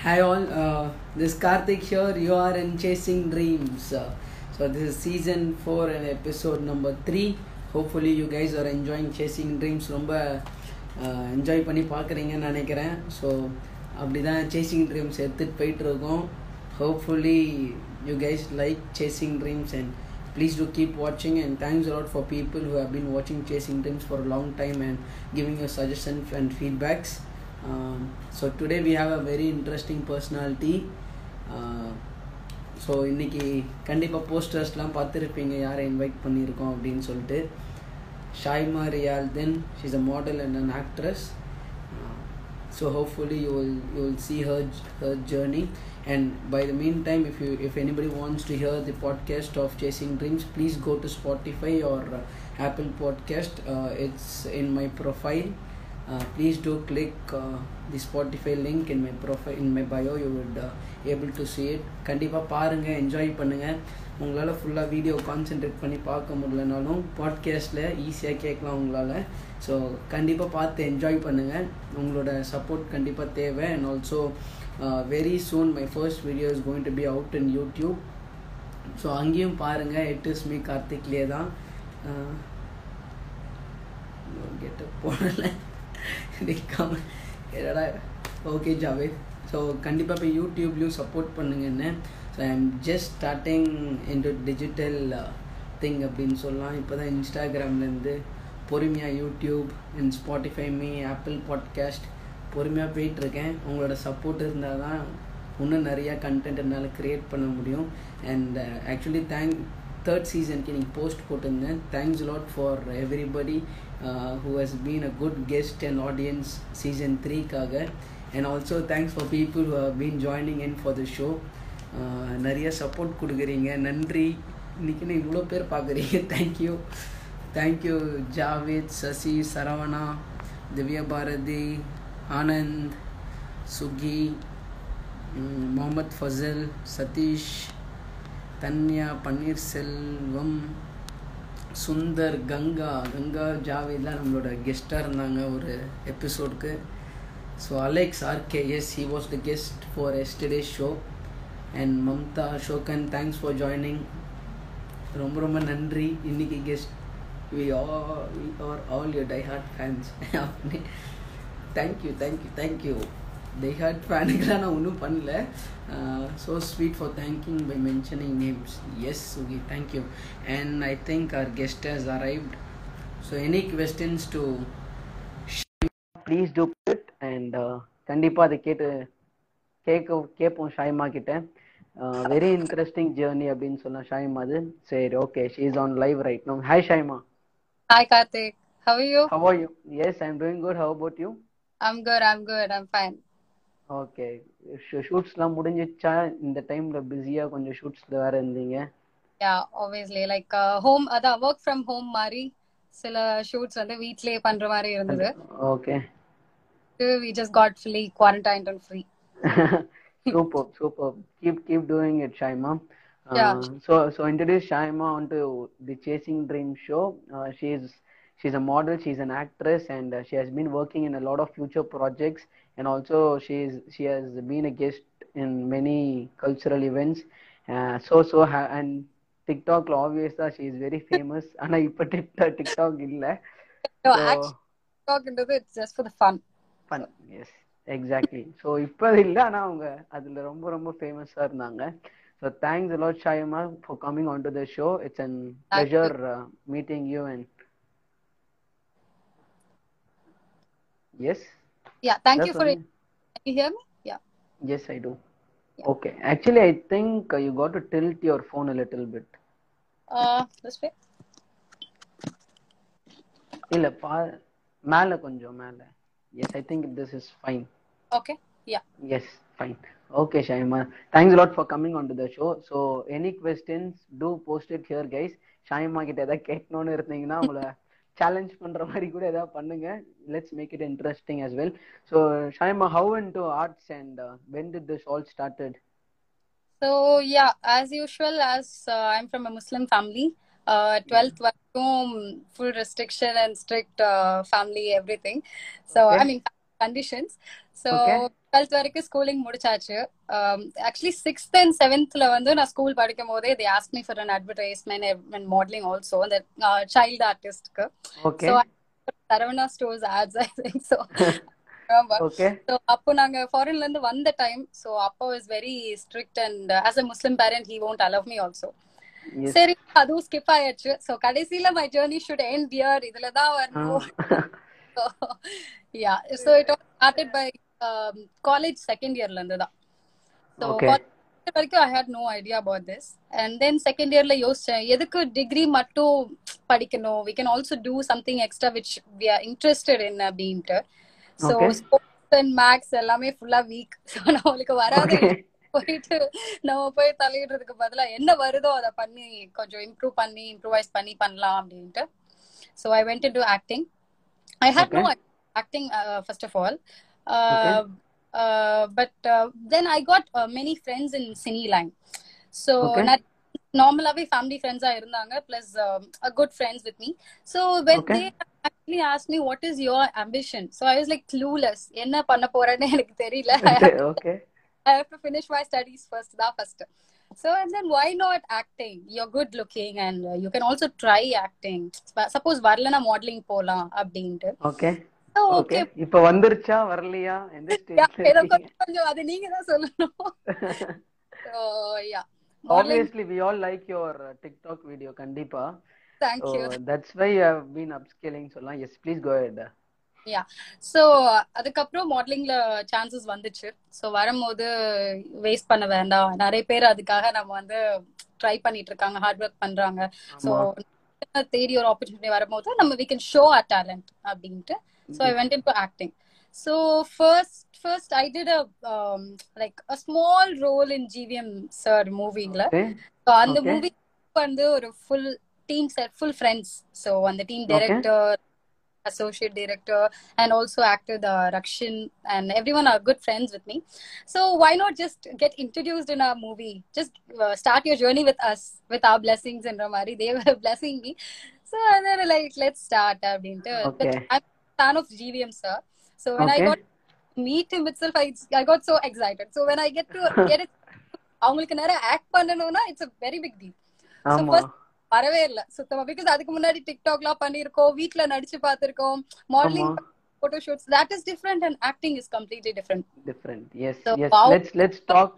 Hi all, uh, this is Karthik here. You are in Chasing Dreams. Uh, so this is season 4 and episode number 3. Hopefully you guys are enjoying Chasing Dreams. ரொம்ப enjoy பண்ணி பார்க்குறீங்கன்னு நினைக்கிறேன் so அப்படி தான் chasing dreams எடுத்துகிட்டு போயிட்டுருக்கோம் hopefully you guys like chasing dreams and please do keep watching and thanks a lot for people who have been watching chasing dreams for a long time and giving your suggestions and feedbacks um, so today we have a very interesting personality so இன்றைக்கி கண்டிப்பாக போஸ்டர்ஸ்லாம் பார்த்துருப்பீங்க யாரை invite பண்ணியிருக்கோம் அப்படின்னு சொல்லிட்டு Shaima Riyal then she's a model and an actress so hopefully you will you will see her her journey and by the meantime if you if anybody wants to hear the podcast of chasing dreams please go to spotify or uh, apple podcast uh, it's in my profile uh, Uh, please do click the Spotify link in my my in my bio you would able to able it கண்டிப்பாக பாருங்கள் enjoy பண்ணுங்கள் உங்களால் ஃபுல்லாக video concentrate பண்ணி பார்க்க முடியலனாலும் பாட்காஸ்ட்டில் ஈஸியாக கேட்கலாம் உங்களால். ஸோ கண்டிப்பாக பார்த்து என்ஜாய் பண்ணுங்கள் உங்களோட சப்போர்ட் கண்டிப்பாக தேவை. And also very soon my first video is going to be out in YouTube so அங்கேயும் பாருங்கள் இட் இஸ் மீ கார்த்திக்லேயே தான். Uh, கெட்ட போடலை. நிற்காம என்னடா ஓகே ஜாவேத். ஸோ கண்டிப்பாக இப்போ யூடியூப்லேயும் சப்போர்ட் பண்ணுங்கன்னு. So I am just starting into digital thing அப்படின்னு சொல்லலாம். இப்போ தான் இன்ஸ்டாகிராம்லேருந்து பொறுமையாக YouTube and Spotify me Apple podcast பொறுமையாக போயிட்டுருக்கேன். உங்களோட சப்போர்ட் இருந்தால் தான் இன்னும் நிறையா கண்டென்ட் என்னால் க்ரியேட் பண்ண முடியும். அண்ட் ஆக்சுவலி தேங்க் தேர்ட் சீசனுக்கு நீங்கள் போஸ்ட் போட்டிருந்தேன் thanks lot for everybody who has been a good guest and audience season த்ரீக்காக and also thanks for people who have been joining in for the show நிறைய support கொடுக்குறீங்க நன்றி இன்றைக்கின்னு இவ்வளோ பேர் பார்க்குறீங்க? Thank you thank you Javed Sasi Saravana Divya Bharathi Anand Suki Mohammed Fazal Sathish Dhanya Panneerselvam Sundar Ganga Ganga ஜாவேத்லாம் நம்மளோட கெஸ்ட்டாக இருந்தாங்க ஒரு எபிசோடுக்கு so Alex RKS he was the guest for yesterday show and Mamta Ashokan thanks for joining ரொம்ப ரொம்ப நன்றி. இன்னைக்கு guest we are are all your die hard fans அப்படி thank you thank you thank you die hard ஃபேனுக்கெலாம் நான் ஒன்றும் பண்ணல so sweet for thank you by mentioning names yes okay thank you and I think our guest has arrived so any questions to please do it and கண்டிப்பாக அதை கேட்டு கேட்க கேட்போம் ஷாய்மா கிட்ட. Very interesting journey அப்படின்னு சொன்ன ஷாய்மா அது. சரி okay she is on live right no hi Shaima. Hi Karthik, how are you? How are you? Yes, I'm doing good. How about you? I'm good, I'm good, I'm fine. Okay ஷூட்ஸ்லாம் முடிஞ்சிச்சா இந்த டைம்ல பிஸியா கொஞ்சம் ஷூட்ஸ்ல வேற இருந்தீங்க obviously like uh, home அதான் work from home மாதிரி சில ஷூட்ஸ் வந்து வீட்லயே பண்ற மாதிரி இருந்தது okay got fully quarantined and free. super super keep keep doing it shaima uh, Yeah. so so introduce shaima onto the chasing dream show uh, she's she's a model she's an actress and uh, she has been working in a lot of future projects and also she's she has been a guest in many cultural events uh, so so ha- and obvious that she is very famous ஆனா இப்ப tiktok tiktok இல்ல talkன்றது it's just for the fun. Fun yes exactly so இப்போ இல்லை ஆனால் அவங்க அதில் ரொம்ப ரொம்ப ஃபேமஸாக இருந்தாங்க so thanks a lot Shaima for coming on to the show it's and pleasure meeting you and yes Yeah, thank you for it. Can you hear me? Yeah. Yes I do okay actually I think you got to tilt your phone a little bit Uh, this way. இல்லை பா மேலே கொஞ்சம் மேலே yes I think this is fine Okay. Yeah. Yes, fine. Okay, Shaima. Thanks a lot for coming onto the show. So, any questions, do post it here, guys. Shaima கிட்ட ஏதாவது கேட்கணும்னு இருந்தீங்கன்னா உங்களை சேலஞ்ச் பண்ற மாதிரி கூட ஏதாவது பண்ணுங்க let's make it interesting as well so Shaima how into arts and when did this all started So yeah, as usual, as uh, I'm from a Muslim family, uh, 12th வரைக்கும் full restriction and strict uh, family everything. So Okay. I mean conditions. So. Twelfth வரைக்கும் schooling முடிச்சாச்சு. Actually sixth and செவன்த்ல வந்து நான் school படிக்கும் போதே they ask me for an advertisement and modelling also அந்த child ஆர்டிஸ்ட்க்கு so Saravana stores ads I think so அப்போ நாங்க ஃபாரின்ல இருந்து வந்த டைம் ஸோ அப்போ is very strict and as a Muslim parent he won't allow me also சரி அதுவும் skip ஆயிடுச்சு ஸோ கடைசியில my journey should end here இதுல தான் வரணும். Yeah so it started by college second இயர்ல இருந்து தான். ஸோ. வரைக்கும் I had no idea about this and then second இயர்ல யோசிச்சேன் எதுக்கு டிகிரி மட்டும் படிக்கணும்? We can also do something extra which we are interested in அப்படின்ட்டு. ஸோ. ஸ்போர்ட்ஸ் அண்ட் மேக்ஸ் எல்லாமே ஃபுல்லா வீக் ஸோ நம்மளுக்கு வராது. போயிட்டு நம்ம போய் தலையிடுறதுக்கு பதிலா என்ன வருதோ அதை பண்ணி கொஞ்சம் இம்ப்ரூவ் பண்ணி இம்ப்ரூவைஸ் பண்ணி பண்ணலாம் அப்படின்ட்டு. So I went to acting I had no acting first of all but then I got many friends in cine line so Okay. நார்மலாவே ஃபேமிலி ஃப்ரெண்ட்ஸா இருந்தாங்க plus good friends with me so when Okay. They actually ask me what is your ambition so I was like clueless என்ன பண்ண போறேன்னு எனக்கு தெரியல okay I have to finish my studies first, that first. So, and then why not acting? You're good looking and uh, you can also try acting. Sp- Suppose வரலனா modeling போலாம் அப்படின்ட்டு okay So, okay okay. இப்ப வந்துருச்சா வரலையா? கொஞ்சம் அது நீங்க தான் சொல்லணும். We all like your uh, tiktok video கண்டிப்பா. So you. that's why you have been upscaling சொல்லலாம் yes please go ahead. So அதுக்கப்புறம் மாடலிங்ல சான்சஸ் வந்துச்சு. ஸோ வரும்போது வேஸ்ட் பண்ண வேண்டாம். நிறைய பேர் அதுக்காக நம்ம வந்து ட்ரை பண்ணிட்டு இருக்காங்க ஹார்ட் ஒர்க் பண்றாங்க. ஸோ ஆமா. தேடி ஒரு ஆப்பர்ச்சுனிட்டி வரும்போது நம்ம we can show a talent அப்படின்ட்டு So I went in to acting so first first I did a like a small role in GVM sir மூவிங்ல okay so அந்த Okay. மூவி வந்து ஒரு full team set full friends so அந்த team Okay. Director associate director and also actor the Rakshin and everyone are good friends with me. So why not just get introduced in our movie? Just uh, start your journey with us, with our blessings and Ramari. They were blessing me. So and then like let's start. அப்படின்ட்டு. But Okay. I'm a fan of GVM sir. So when I Okay. got to meet him itself, I, I got so excited. So when I get to get it, அவங்களுக்கு நேரம் act பண்ணணும்னா it's a very big deal. So ஆமா first வரவே இல்ல சுத்தமா because அதுக்கு முன்னாடி டிக்டாக்லாம் பண்ணிருக்கோம் வீட்ல நடிச்சு பார்த்திருக்கோம் modelling photo shoots that is different and acting is completely different different yes So, yes wow. let's let's talk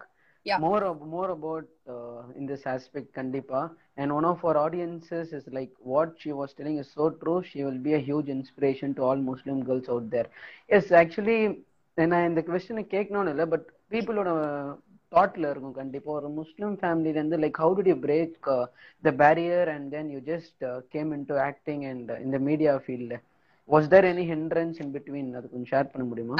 Yeah. more ab- more about uh, in this aspect kandipa and one of our audiences is like what she was telling is so true she will be a huge inspiration to all muslim girls out there yes actually நான் இந்த கொஸ்டினை கேட்கணும்னு இல்லை but பீப்புளோட தாட்ல இருக்கும் கண்டிப்பா ஒரு முஸ்லிம் ஃபேமிலில இருந்து like how do you break the barrier and then you just came in to acting and இந்த மீடியா ஃபீல்ட்ல was there any hindrance in between அது கொஞ்சம் ஷேர் பண்ண முடியுமா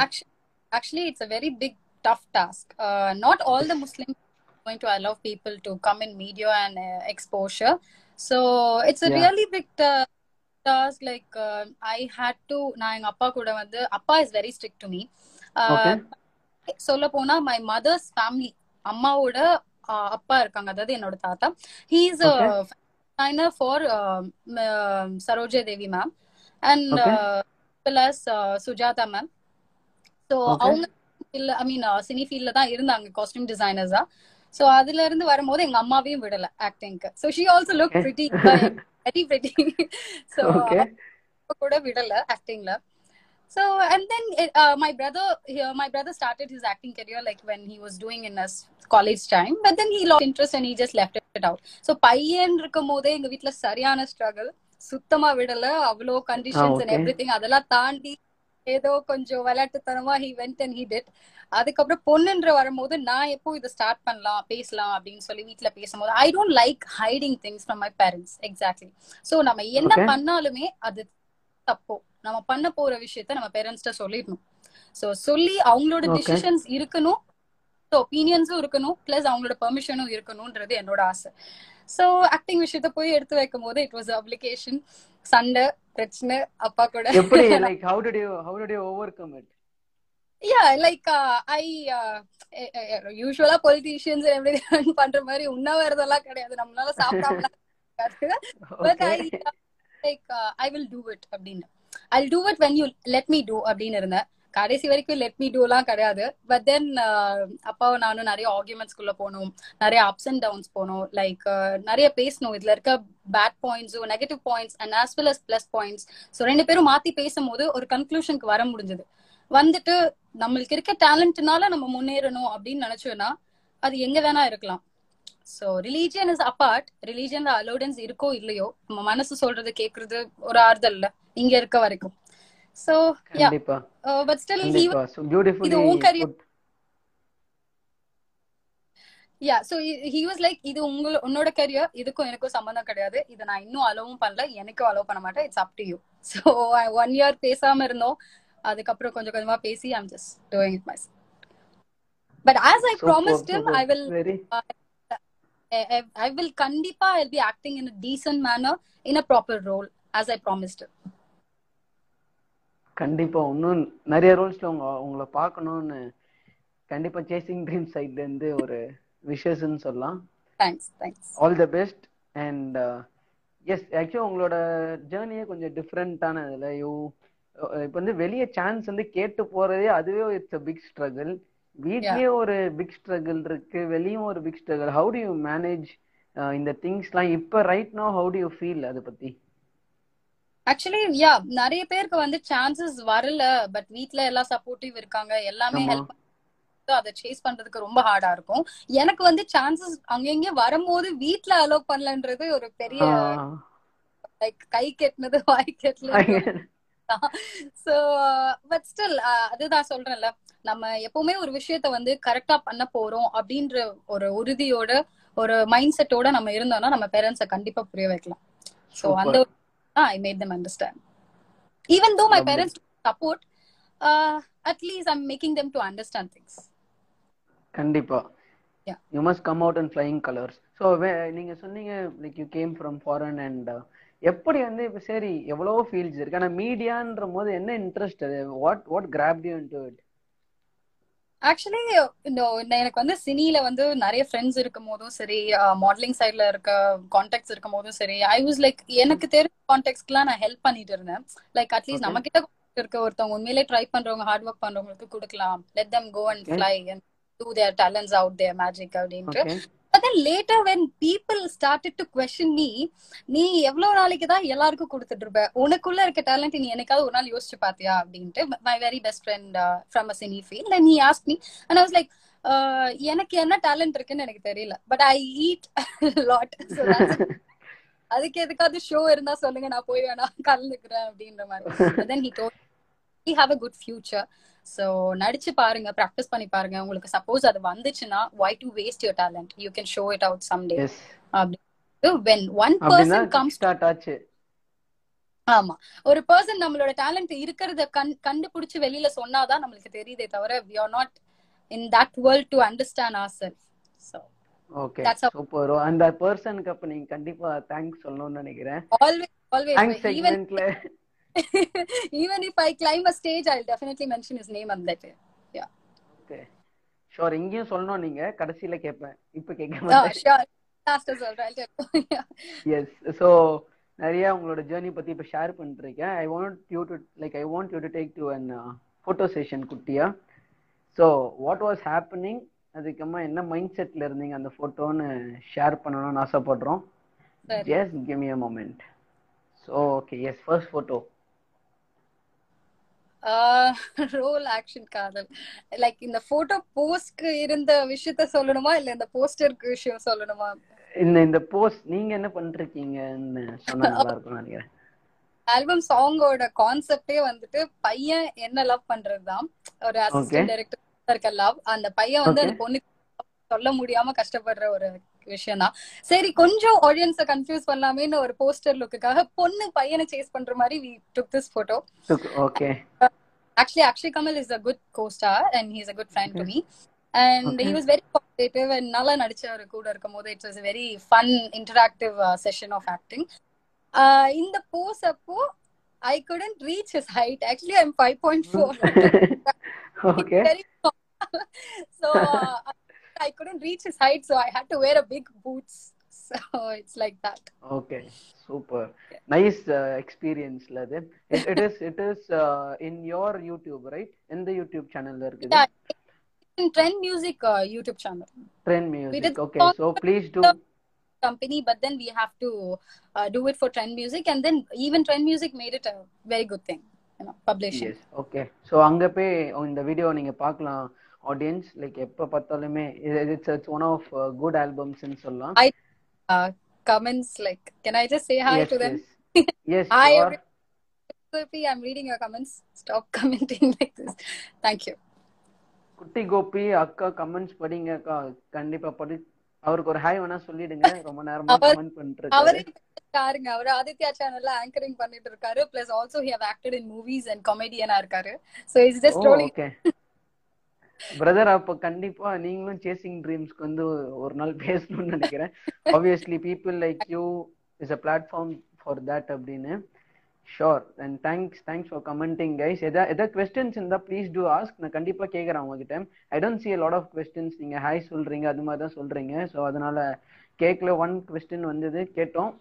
actually it's a very big tough task uh, not all the muslims are going to allow people to come in media and uh, exposure so it's a Yeah. really big ta- task like uh, i had to நான் எங்க அப்பா கூட வந்து அப்பா is very strict to me Okay. சொல்ல போனா my mother's family அம்மாவோட uh, அப்பா இருக்காங்க அதாவது என்னோட தாத்தா he is a Okay. designer for uh, m- Saroja Devi ma'am and Okay. uh, plus uh, Sujatha ma'am so Okay. அவங்க இல்ல ஐ மீன் சினி ஃபீல்ட்ல தான் இருந்தாங்க காஸ்டியூம் டிசைனர்ஸா ஸோ அதுல இருந்து வரும்போது எங்க அம்மாவையும் விடல ஆக்டிங்க்கு so she also look. Pretty very pretty Okay. கூட விடல ஆக்டிங்ல so and then my brother my brother started his acting career like when he was doing in as college time but then he lost interest and he just left it out so பையன் இருக்கும் போதே எங்க வீட்ல சரியான struggle சுத்தமா விடல அவ்வளோ conditions and. Every thing அதெல்லாம் தாண்டி ஏதோ கொஞ்சம் விளையாட்டுத்தனமா he went and he did அதுக்கப்புறம் பொண்ணுன்ற வரும்போது நான் எப்போ இதை ஸ்டார்ட் பண்ணலாம் பேசலாம் அப்படின்னு சொல்லி வீட்ல பேசும்போது I don't like hiding things from my parents exactly so நம்ம என்ன. பண்ணாலுமே அது தப்போ. நம்ம பண்ண போற விஷயத்த நம்ம பேரண்ட்ஸ்ட சொல்லிடணும். சோ சொல்லி அவங்களோட. டிசிஷன்ஸ் இருக்கணும். ஒப்பீனியன்ஸும் இருக்கணும். பிளஸ் அவங்களோட பெர்மிஷனும் இருக்கணும்ன்றது என்னோட ஆசை. சோ ஆக்டிங் விஷயத்த போய் எடுத்து வைக்கும் போது இட் வாஸ் அப்ளிகேஷன் சண்டை பிரச்சனை அப்பா கூட. எப்படி like how did you how did you overcome it uh, i uh, யூஸ்வலா பொலிட்டீஷியன்ஸ் எவ்ரி பண்ற மாதிரி உண்ணாவிரதெல்லாம் கிடையாது. நம்மளால சாப்பிடாமலாம் but I like I will do it அப்படின்னு I do it when you let me do அப்படின்னு இருந்தேன். கடைசி வரைக்கும் லெட் மீ டூலாம் கிடையாது. பட் தென் uh, அப்பாவும் நானும் நிறைய ஆர்குமெண்ட்ஸ்குள்ள போனோம். நிறைய அப்ஸ் அண்ட் டவுன்ஸ் போனோம். லைக் uh, நிறைய பேசணும் இதுல இருக்க bad பாயிண்ட்ஸும் negative points and as well as plus points so ரெண்டு பேரும் மாத்தி பேசும்போது ஒரு கன்க்ளூஷனுக்கு வர முடிஞ்சது. வந்துட்டு நம்மளுக்கு இருக்க டேலண்ட்னால நம்ம முன்னேறணும் அப்படின்னு நினைச்சோம்னா அது எங்க வேணா இருக்கலாம். ஸோ ரிலீஜியன் இஸ் அப்பார்ட் ரிலீஜியன்ல அலோடன்ஸ் இருக்கோ இல்லையோ நம்ம மனசு சொல்றது கேட்கறது ஒரு ஆறுதல் இல்ல. இங்க இருக்க வரைக்கும். யா கண்டிப்பா. பட் ஸ்டில் ஹி இது உன். Yeah so he was like இது உங்க உன்னோட கரியர் இதுக்கும் எனக்கும் சம்பந்தம் கிடையாது. இதை நான் இன்னும் அலோவும் பண்ணல. எனக்கும் அலோவ் பண்ண மாட்டேன். It's up to you so one year பேசாம இருந்தோம். அதுக்கப்புறம் கொஞ்சம் கொஞ்சமா பேசி I'm just doing it my but as I promised him super. I will I will கண்டிப்பா I be acting in decent manner in a proper role as I promised கண்டிப்பா. இன்னும் நிறைய ரோல்ஸ்ல உங்க உங்களை பார்க்கணும்னு கண்டிப்பா சேசிங் ட்ரீம் சைட்ல இருந்து ஒரு விஷஸ்ன்னு சொல்லலாம். Thanks thanks all the best and yes actually உங்களோட ஜேர்னியே கொஞ்சம் டிஃப்ரெண்டான இதுல. யூ இப்போ வந்து வெளியே சான்ஸ் வந்து கேட்டு போறதே அதுவே இட்ஸ் அ பிக் ஸ்ட்ரகிள் வீட்லயே ஒரு பிக் ஸ்ட்ரகிள் இருக்கு. வெளியும் ஒரு big struggle how do you manage இந்த திங்ஸ்லாம் இப்போ right now how do you feel அதை பத்தி? ஆக்சுவலி யா நிறைய பேருக்கு வந்து சான்சஸ் வரல பட் வீட்ல எல்லாம் சப்போர்ட்டிவ் இருக்காங்க எல்லாமே. ஹெல்ப் அதை சேஸ் பண்றதுக்கு ரொம்ப ஹார்டா இருக்கும். எனக்கு வந்து சான்சஸ் அங்கங்க வரும்போது வீட்ல அலோ பண்ணலன்றது ஒரு பெரிய லைக் கை கெட்டினது வாய் கெட்டல சோ பட் ஸ்டில் அதுதான் சொல்றேன்ல. நம்ம எப்பவுமே ஒரு விஷயத்த வந்து கரெக்டா பண்ண போறோம் அப்படின்ற ஒரு உறுதியோட ஒரு மைண்ட் செட்டோட நம்ம இருந்தோம்னா நம்ம பேரண்ட்ஸ கண்டிப்பா புரிய வைக்கலாம். சோ. அந்த I made them understand even though my Lovely. Parents support at least I'm making them to understand things கண்டிப்பா. Yeah. You must come out and flying colours so நீங்க சொன்னீங்க like you came from foreign and எப்படி வந்து இப்போ சரி எவ்வளவோ fields இருக்கு. ஆனா மீடியான்ற போது என்ன இன்ட்ரெஸ்ட் அது? What what grabbed you into it actually எனக்கு வந்து சினில வந்து நிறைய ஃப்ரெண்ட்ஸ் இருக்கும் போதும் சரி மாடலிங் சைட்ல இருக்க கான்டாக்ட்ஸ் இருக்கும் போதும் சரி ஐ வாஸ் லைக் எனக்கு தெரிஞ்ச கான்டாக்ட்ஸ்க்குலாம் நான் ஹெல்ப் பண்ணிட்டு இருந்தேன். Like at least. நம்ம கிட்ட இருக்க ஒருத்தவங்க உண்மையிலே ட்ரை பண்றவங்க ஹார்ட் ஒர்க் பண்றவங்களுக்கு கொடுக்கலாம். Let them go and. Fly and do their talents out there magic அப்படின்ட்டு. Okay But then later when people started to question me, நீ எவ்வளவு நாளைக்கு தான் எல்லாருக்கும் கொடுத்துட்டு இருப்ப? உனக்குள்ள இருக்க டேலண்ட் நீ என்னைக்காவது ஒரு நாள் யோசிச்சு பாத்தியா? அப்படின்ட்டு my very best friend from a cine field and நீ ask me and I was like எனக்கு என்ன டேலண்ட் இருக்குன்னு எனக்கு தெரியல பட் ஐ ஈட் லாட் அதுக்கு எதுக்காவது ஷோ இருந்தா சொல்லுங்க நான் போய் வேணா கலந்துக்கிறேன் அப்படின்ற மாதிரி. Then he told we have a good future so நடிச்சு பாருங்க ப்ராக்டிஸ் பண்ணி பாருங்க. உங்களுக்கு சப்போஸ் அது வந்துச்சுன்னா why to waste your talent you can show it out some day அப்படி when one person comes start ஆச்சு. ஆமா. ஒரு பர்சன் நம்மளோட டேலண்ட் இருக்கிறத கண் கண்டுபிடிச்சு வெளியில சொன்னாதான் நம்மளுக்கு தெரியுதே தவிர we are not in that world to understand our self so okay super அந்த பர்சனுக்கு அப்ப நீங்க கண்டிப்பா தேங்க்ஸ் சொல்லணும்னு நினைக்கிறேன். Always always even if I claim a stage I definitely mention his name அந்த தட் யா ஓகே ஷோர் இங்கேயும் சொல்லணும் நீங்க. கடைசியில கேட்பேன் இப்ப கேட்க மாட்டேன். ஷூர் லாஸ்ட் சொல்றேன் எஸ் ஸோ நிறைய உங்களோட ஜேர்னி பத்தி இப்ப ஷேர் பண்ணிருக்கேன் I want you to like I want you to take to an photo session குட்டியா. ஸோ வாட் வாஸ் ஹேப்பனிங் அதுக்கப்புறமா என்ன மைண்ட் செட்ல இருந்தீங்க அந்த போட்டோன்னு ஷேர் பண்ணணும்னு ஆசைப்படுறோம். Just give me a moment so okay yes first photo roll action காதல். லைக் இந்த போட்டோ போஸ்ட்க்கு இருந்த விஷயத்த சொல்லணுமா? இல்ல இந்த போஸ்டருக்கு விஷயம் சொல்லணுமா? இந்த இந்த போஸ்ட் நீங்க என்ன பண்ணிருக்கீங்கன்னு சொன்னா நல்லா இருக்கும்னு நினைக்கிறேன். ஆல்பம் சாங்கோட கான்செப்டே வந்துட்டு பையன் என்ன லவ் பண்றதுதான். ஒரு. அசிஸ்டன்ட் டைரக்டர் இருக்க லவ் அந்த பையன் வந்து. அந்த பொண்ணுக்கு சொல்ல முடியாம கஷ்டப்படுற ஒரு விஷயம் தான் சரி கொஞ்சம் ஆடியன்ஸ கன்ஃபியூஸ் பண்ணலாமேன்னு ஒரு போஸ்டர் லுக்குக்காக பொண்ணு பையனை சேஸ் பண்ற மாதிரி we took this photo okay actually Akshay Kamal is a good co-star and he's a good friend to me and Okay. he was very cooperative and நல்லா நடிச்சாரு கூட இருக்கும்போது it was a very fun interactive uh, session of acting uh, இந்த pose அப்போ I couldn't reach his height actually I'm 5.4 okay very small. so uh, I couldn't reach his height so I had to wear a big boots so it's like that okay super nice எக்ஸ்பீரியன்ஸ்ல அது it is it is in your YouTube right எந்த YouTube சேனல்ல இருக்குது yeah in trend music uh, youtube channel trend We music did okay so please do company but then we have to uh, do it for trend music and then even trend music made it a very good thing you know publishing yes okay so அங்க போய் இந்த video நீங்க பார்க்கலாம் audience like எப்ப பார்த்தாலுமே it's it's one of good ஆல்பம்ஸ்னு சொல்லலாம். I- comments like can i just say hi yes to them? Yes sure everyone. Sophie, i'm reading your comments. Stop commenting like this. Thank you. குட்டி கோபி அக்கா comments படிங்க அக்கா. கண்டிப்பா படி. அவருக்கு ஒரு hi வேணா சொல்லிடுங்க. ரொம்ப நேரமா கமெண்ட் பண்ணிட்டு அவரே பாருங்க. அவர் ஆதித்யா சேனல்ல ஆங்கரிங் பண்ணிட்டு இருக்காரு plus also he have acted in movies and காமெடியனா இருக்காரு so it's just okay brother அப்ப கண்டிப்பா நீங்களும் சேசிங் ட்ரீம்ஸ்க்கு வந்து ஒரு நாள் பேசணும்னு நினைக்கிறேன். Obviously people like you is a platform for that அப்படின்னு. Sure and thanks thanks for commenting guys எதா எதாவது கொஸ்டின்ஸ் இருந்தா ப்ளீஸ் டூ ஆஸ்க் நான் கண்டிப்பா கேட்கறேன் உங்ககிட்ட I don't see lot of questions நீங்க ஹாய் சொல்றீங்க அது மாதிரி தான் சொல்றீங்க. ஸோ அதனால கேட்கல ஒன் கொஸ்டின் வந்தது கேட்டோம்.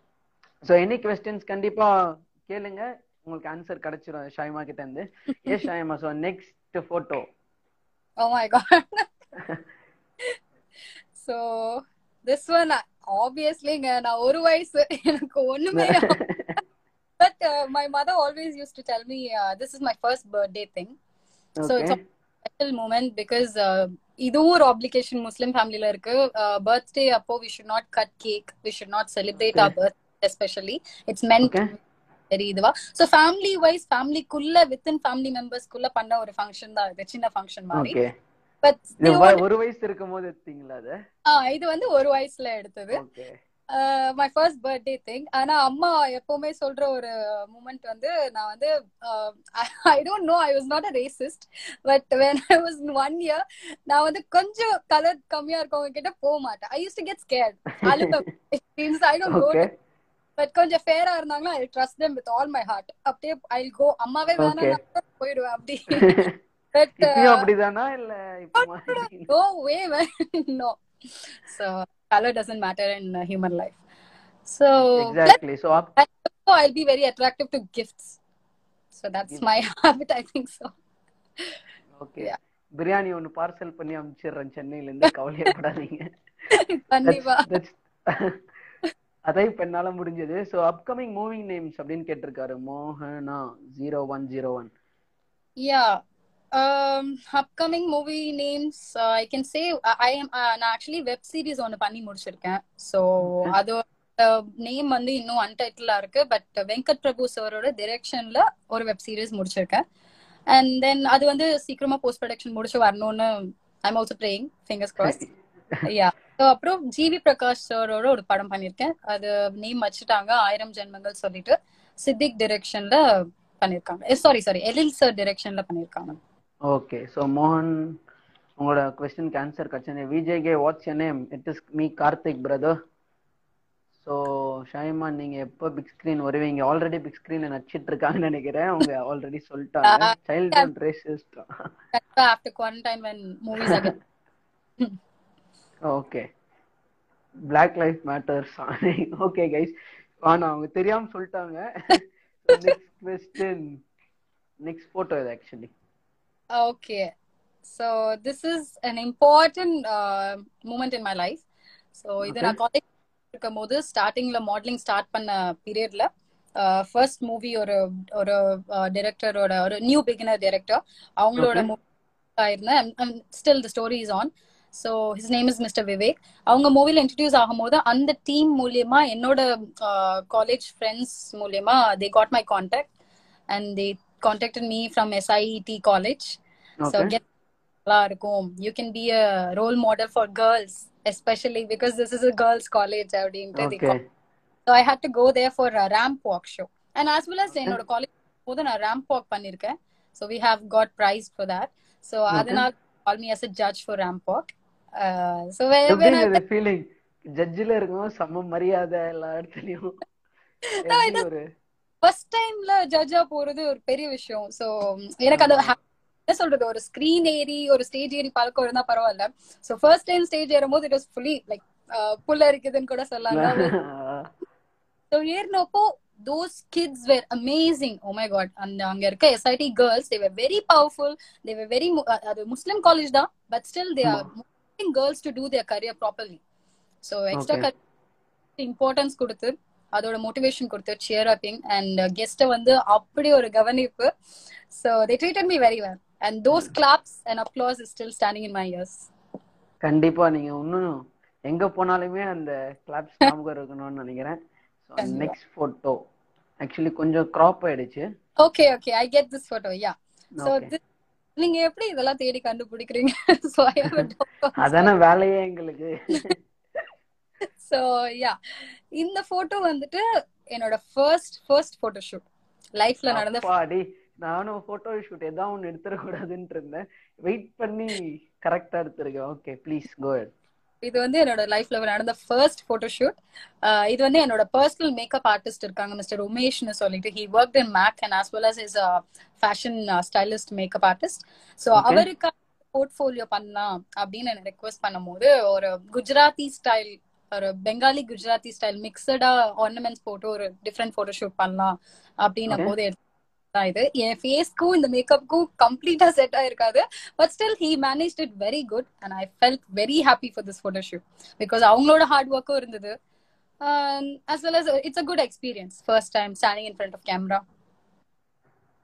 ஸோ எனி கொஸ்டின்ஸ் கண்டிப்பா கேளுங்க. உங்களுக்கு ஆன்சர் கிடைச்சிரும் ஷாய்மா கிட்ட இருந்து ஏ Shaima. So next photo oh my god so this one obviously நான் ஒரு வயசு எனக்கு ஒண்ணுமே but uh, my mother always used to tell me uh, this is my first birthday thing so it's a special moment because uh, இதுவும் ஒரு obligation முஸ்லிம் ஃபேமிலில இருக்கு birthday அப்போ we should not cut cake we should not celebrate our birthday especially it's meant Okay. Very இதுவா so family wise ஃபேமிலிக்குள்ள within family மெம்பர்ஸ்க்குள்ள பண்ண ஒரு ஃபங்க்ஷன் தான் இது சின்ன ஃபங்க்ஷன் மாதிரி. பட் ஒரு வயசு இருக்கும் போது எடுத்தீங்களா அது? இது வந்து ஒரு வயசுல எடுத்தது. மை ஃபர்ஸ்ட் பர்த்டே திங் ஆனா அம்மா எப்பவுமே சொல்ற ஒரு மூமெண்ட் வந்து நான் வந்து I don't know I was not a racist but when I was one year நான் வந்து கொஞ்சம் கலர் கம்மியா இருக்கவங்க கிட்ட போக மாட்டேன். I use to get scared அழுவேன் ஐ டோன்ட் பட் கொஞ்சம் ஃபேரா இருந்தாங்கன்னா I trust them with all my heart அப்படியே ஐ கோ அம்மாவே. நான் போயிடுவேன் அப்படி. பட் இப்பயும் அப்படிதானா? இல்ல no so color doesn't matter in uh, human life. So exactly. So up so i'll be very attractive to gifts. So that's my habit i think so. Okay. Biryani ஒன்னு parcel பண்ணி அனுப்பிச்சிடுறேன் சென்னையில இருந்து கவலையப்படாதீங்க கண்டிப்பா. அதான் இப்ப என்னால முடிஞ்சது. சோ அப்கமிங் மூவிங் நேம்ஸ் அப்படின்னு கேட்டிருக்காரு. மோகனா zero one zero one names uh, i can say uh, i am uh, நான் actually web series ஒன்னு பண்ணி முடிச்சிருக்கேன். Okay. அது நேம் வந்து இன்னும் அன்டைட்டிலா இருக்கு. பட் வெங்கட் பிரபு சாரோட டிரெக்ஷன்ல ஒரு வெப் சீரிஸ் முடிச்சிருக்கேன். அண்ட் தென் அது வந்து சீக்கிரமா போஸ்ட் ப்ரொடக்ஷன் முடிச்சு வரணும்னு I'm also praying fingers cross yeah அப்புறம் ஜிவி பிரகாஷ் சாரோட ஒரு படம் பண்ணியிருக்கேன் அது நேம் வச்சுட்டாங்க ஆயிரம் ஜென்மங்கள் சொல்லிட்டு சித்திக் டிரெக்ஷன்ல பண்ணியிருக்காங்க சாரி சாரி எலில் சார் டிரெக்ஷன்ல பண்ணியிருக்காங்க ஓகே ஸோ மோகன் உங்களோட கொஸ்டினுக்கு ஆன்சர் கிடைச்சது VJK what's your name it is me Karthik brother so Shaima நீங்க எப்போ பிக் ஸ்கிரீன் வருவீங்க? ஆல்ரெடி பிக் ஸ்கிரீன்ல நடிச்சிட்டு இருக்காங்கன்னு நினைக்கிறேன். அவங்க ஆல்ரெடி சொல்லிட்டாங்க. Childhood racist after quarantine when movies okay black life matters okay guys ஆனா அவங்க தெரியாம சொல்லிட்டாங்க. நெக்ஸ்ட் கொஸ்டின் நெக்ஸ்ட் போட்டோ இது actually. So this is an important uh, moment in my life. So இது. நான் காலேஜ் இருக்கும் போது ஸ்டார்டிங்ல மாடலிங் ஸ்டார்ட் பண்ண பீரியட்ல ஃபர்ஸ்ட் மூவி ஒரு ஒரு டைரக்டரோட ஒரு நியூ பிகினர் டைரக்டர் அவங்களோட. Movie ஆயிருந்தேன். Still the story is on so his name is mister Vivek அவங்க மூவில இன்ட்ரடியூஸ் ஆகும்போது அந்த டீம் மூலியமா என்னோட காலேஜ் ஃப்ரெண்ட்ஸ் மூலியமா they got my contact and they contacted me from SIT college so நல்லா இருக்கும். You can be a role model for girls especially because this is a girls college அப்படின்ட்டு so I had to go there for ramp walk show and as well as என்னோட college போது நான் ramp walk பண்ணிருக்கேன் so we have got prize for that so. அதனால call me as a judge for ramp walk எப்படி இருந்தது feeling ஜட்ஜில இருக்கும் செம்ம மரியாதை எல்லா இடத்துலயும். ஒரு ஃபர்ஸ்ட் டைம்ல ஜட்ஜா போறது ஒரு பெரிய விஷயம். ஸோ எனக்கு அது என்ன சொல்றது? ஒரு ஸ்கிரீன் ஏறி ஒரு ஸ்டேஜ் ஏறி பழக்கம் இருந்தா பரவாயில்ல. ஸோ ஃபர்ஸ்ட் டைம் ஸ்டேஜ் ஏறும்போது இட் வாஸ் ஃபுல்லி லைக் புல்ல இருக்குதுன்னு கூட சொல்லாங்க so ஏறினப்போ those kids were amazing. Oh my god. and அங்க இருக்க SIT girls they were very powerful. They were very mu- அது முஸ்லிம் காலேஜ் தான் but still they are motivating girls to do their career properly. So extra Okay. Importance கொடுத்து அதோட motivation கொடுத்து shear அப்பிங் and கெஸ்ட்டை வந்து அப்படி ஒரு கவனிப்பு. So they treated me very well and those claps and applause is still standing in my ears கண்டிப்பா நீங்க இன்னும் எங்க போனாலுமே அந்த கிளாப்ஸ் ஞாபகம் இருக்கணும்னு நினைக்கிறேன். நெக்ஸ்ட் போட்டோ ஆக்சுவலி கொஞ்சம் கிராப் ஆயிடுச்சு. Okay okay I get this photo yeah so Okay. நீங்க எப்படி இதெல்லாம் தேடி கண்டுபிடிக்கிறீங்க? அதானே வேலையே எங்களுக்கு. ஸோ யா இந்த போட்டோ வந்துட்டு என்னோட ஃபர்ஸ்ட் ஃபர்ஸ்ட் போட்டோ ஷூட் லைஃப்ல நடந்த அப்பாடி நானும் போட்டோ ஷூட் ஏதாவது ஒன்று எடுத்துட கூடாதுன்னு இருந்தேன். வெயிட் பண்ணி கரெக்டா எடுத்திருக்கேன் ஓகே ப்ளீஸ் கோ இது வந்து என்னோட லைஃப்ல நடந்த ஃபர்ஸ்ட் போட்டோ ஷூட் இது வந்து என்னோட பர்சனல் மேக்கப் ஆர்டிஸ்ட் இருக்காங்க மிஸ்டர் உமேஷ்னு சொல்லிட்டு he work in Mac and as well as is fashion stylist makeup artist so Okay. அவருக்கு போர்ட்ஃபோலியோ பண்ணலாம் அப்படின்னு என்ன ரெக்வஸ்ட் பண்ணும்போது ஒரு குஜராத்தி ஸ்டைல் ஒரு பெங்காலி குஜராத்தி ஸ்டைல் மிக்சடா ஆர்னமெண்ட்ஸ் போட்டு ஒரு டிஃப்ரெண்ட் போட்டோ ஷூட் பண்ணலாம் அப்படின்ன. போது தான் இது. என் ஃபேஸ்க்கும் இந்த மேக்கப்புக்கும் கம்ப்ளீட்டா set ஆயிருக்காது. But still he manage it very good and I felt very happy for this photo shoot because அவங்களோட ஹார்ட் ஒர்க்கும் இருந்தது. As well as it's a good experience first time standing in front of camera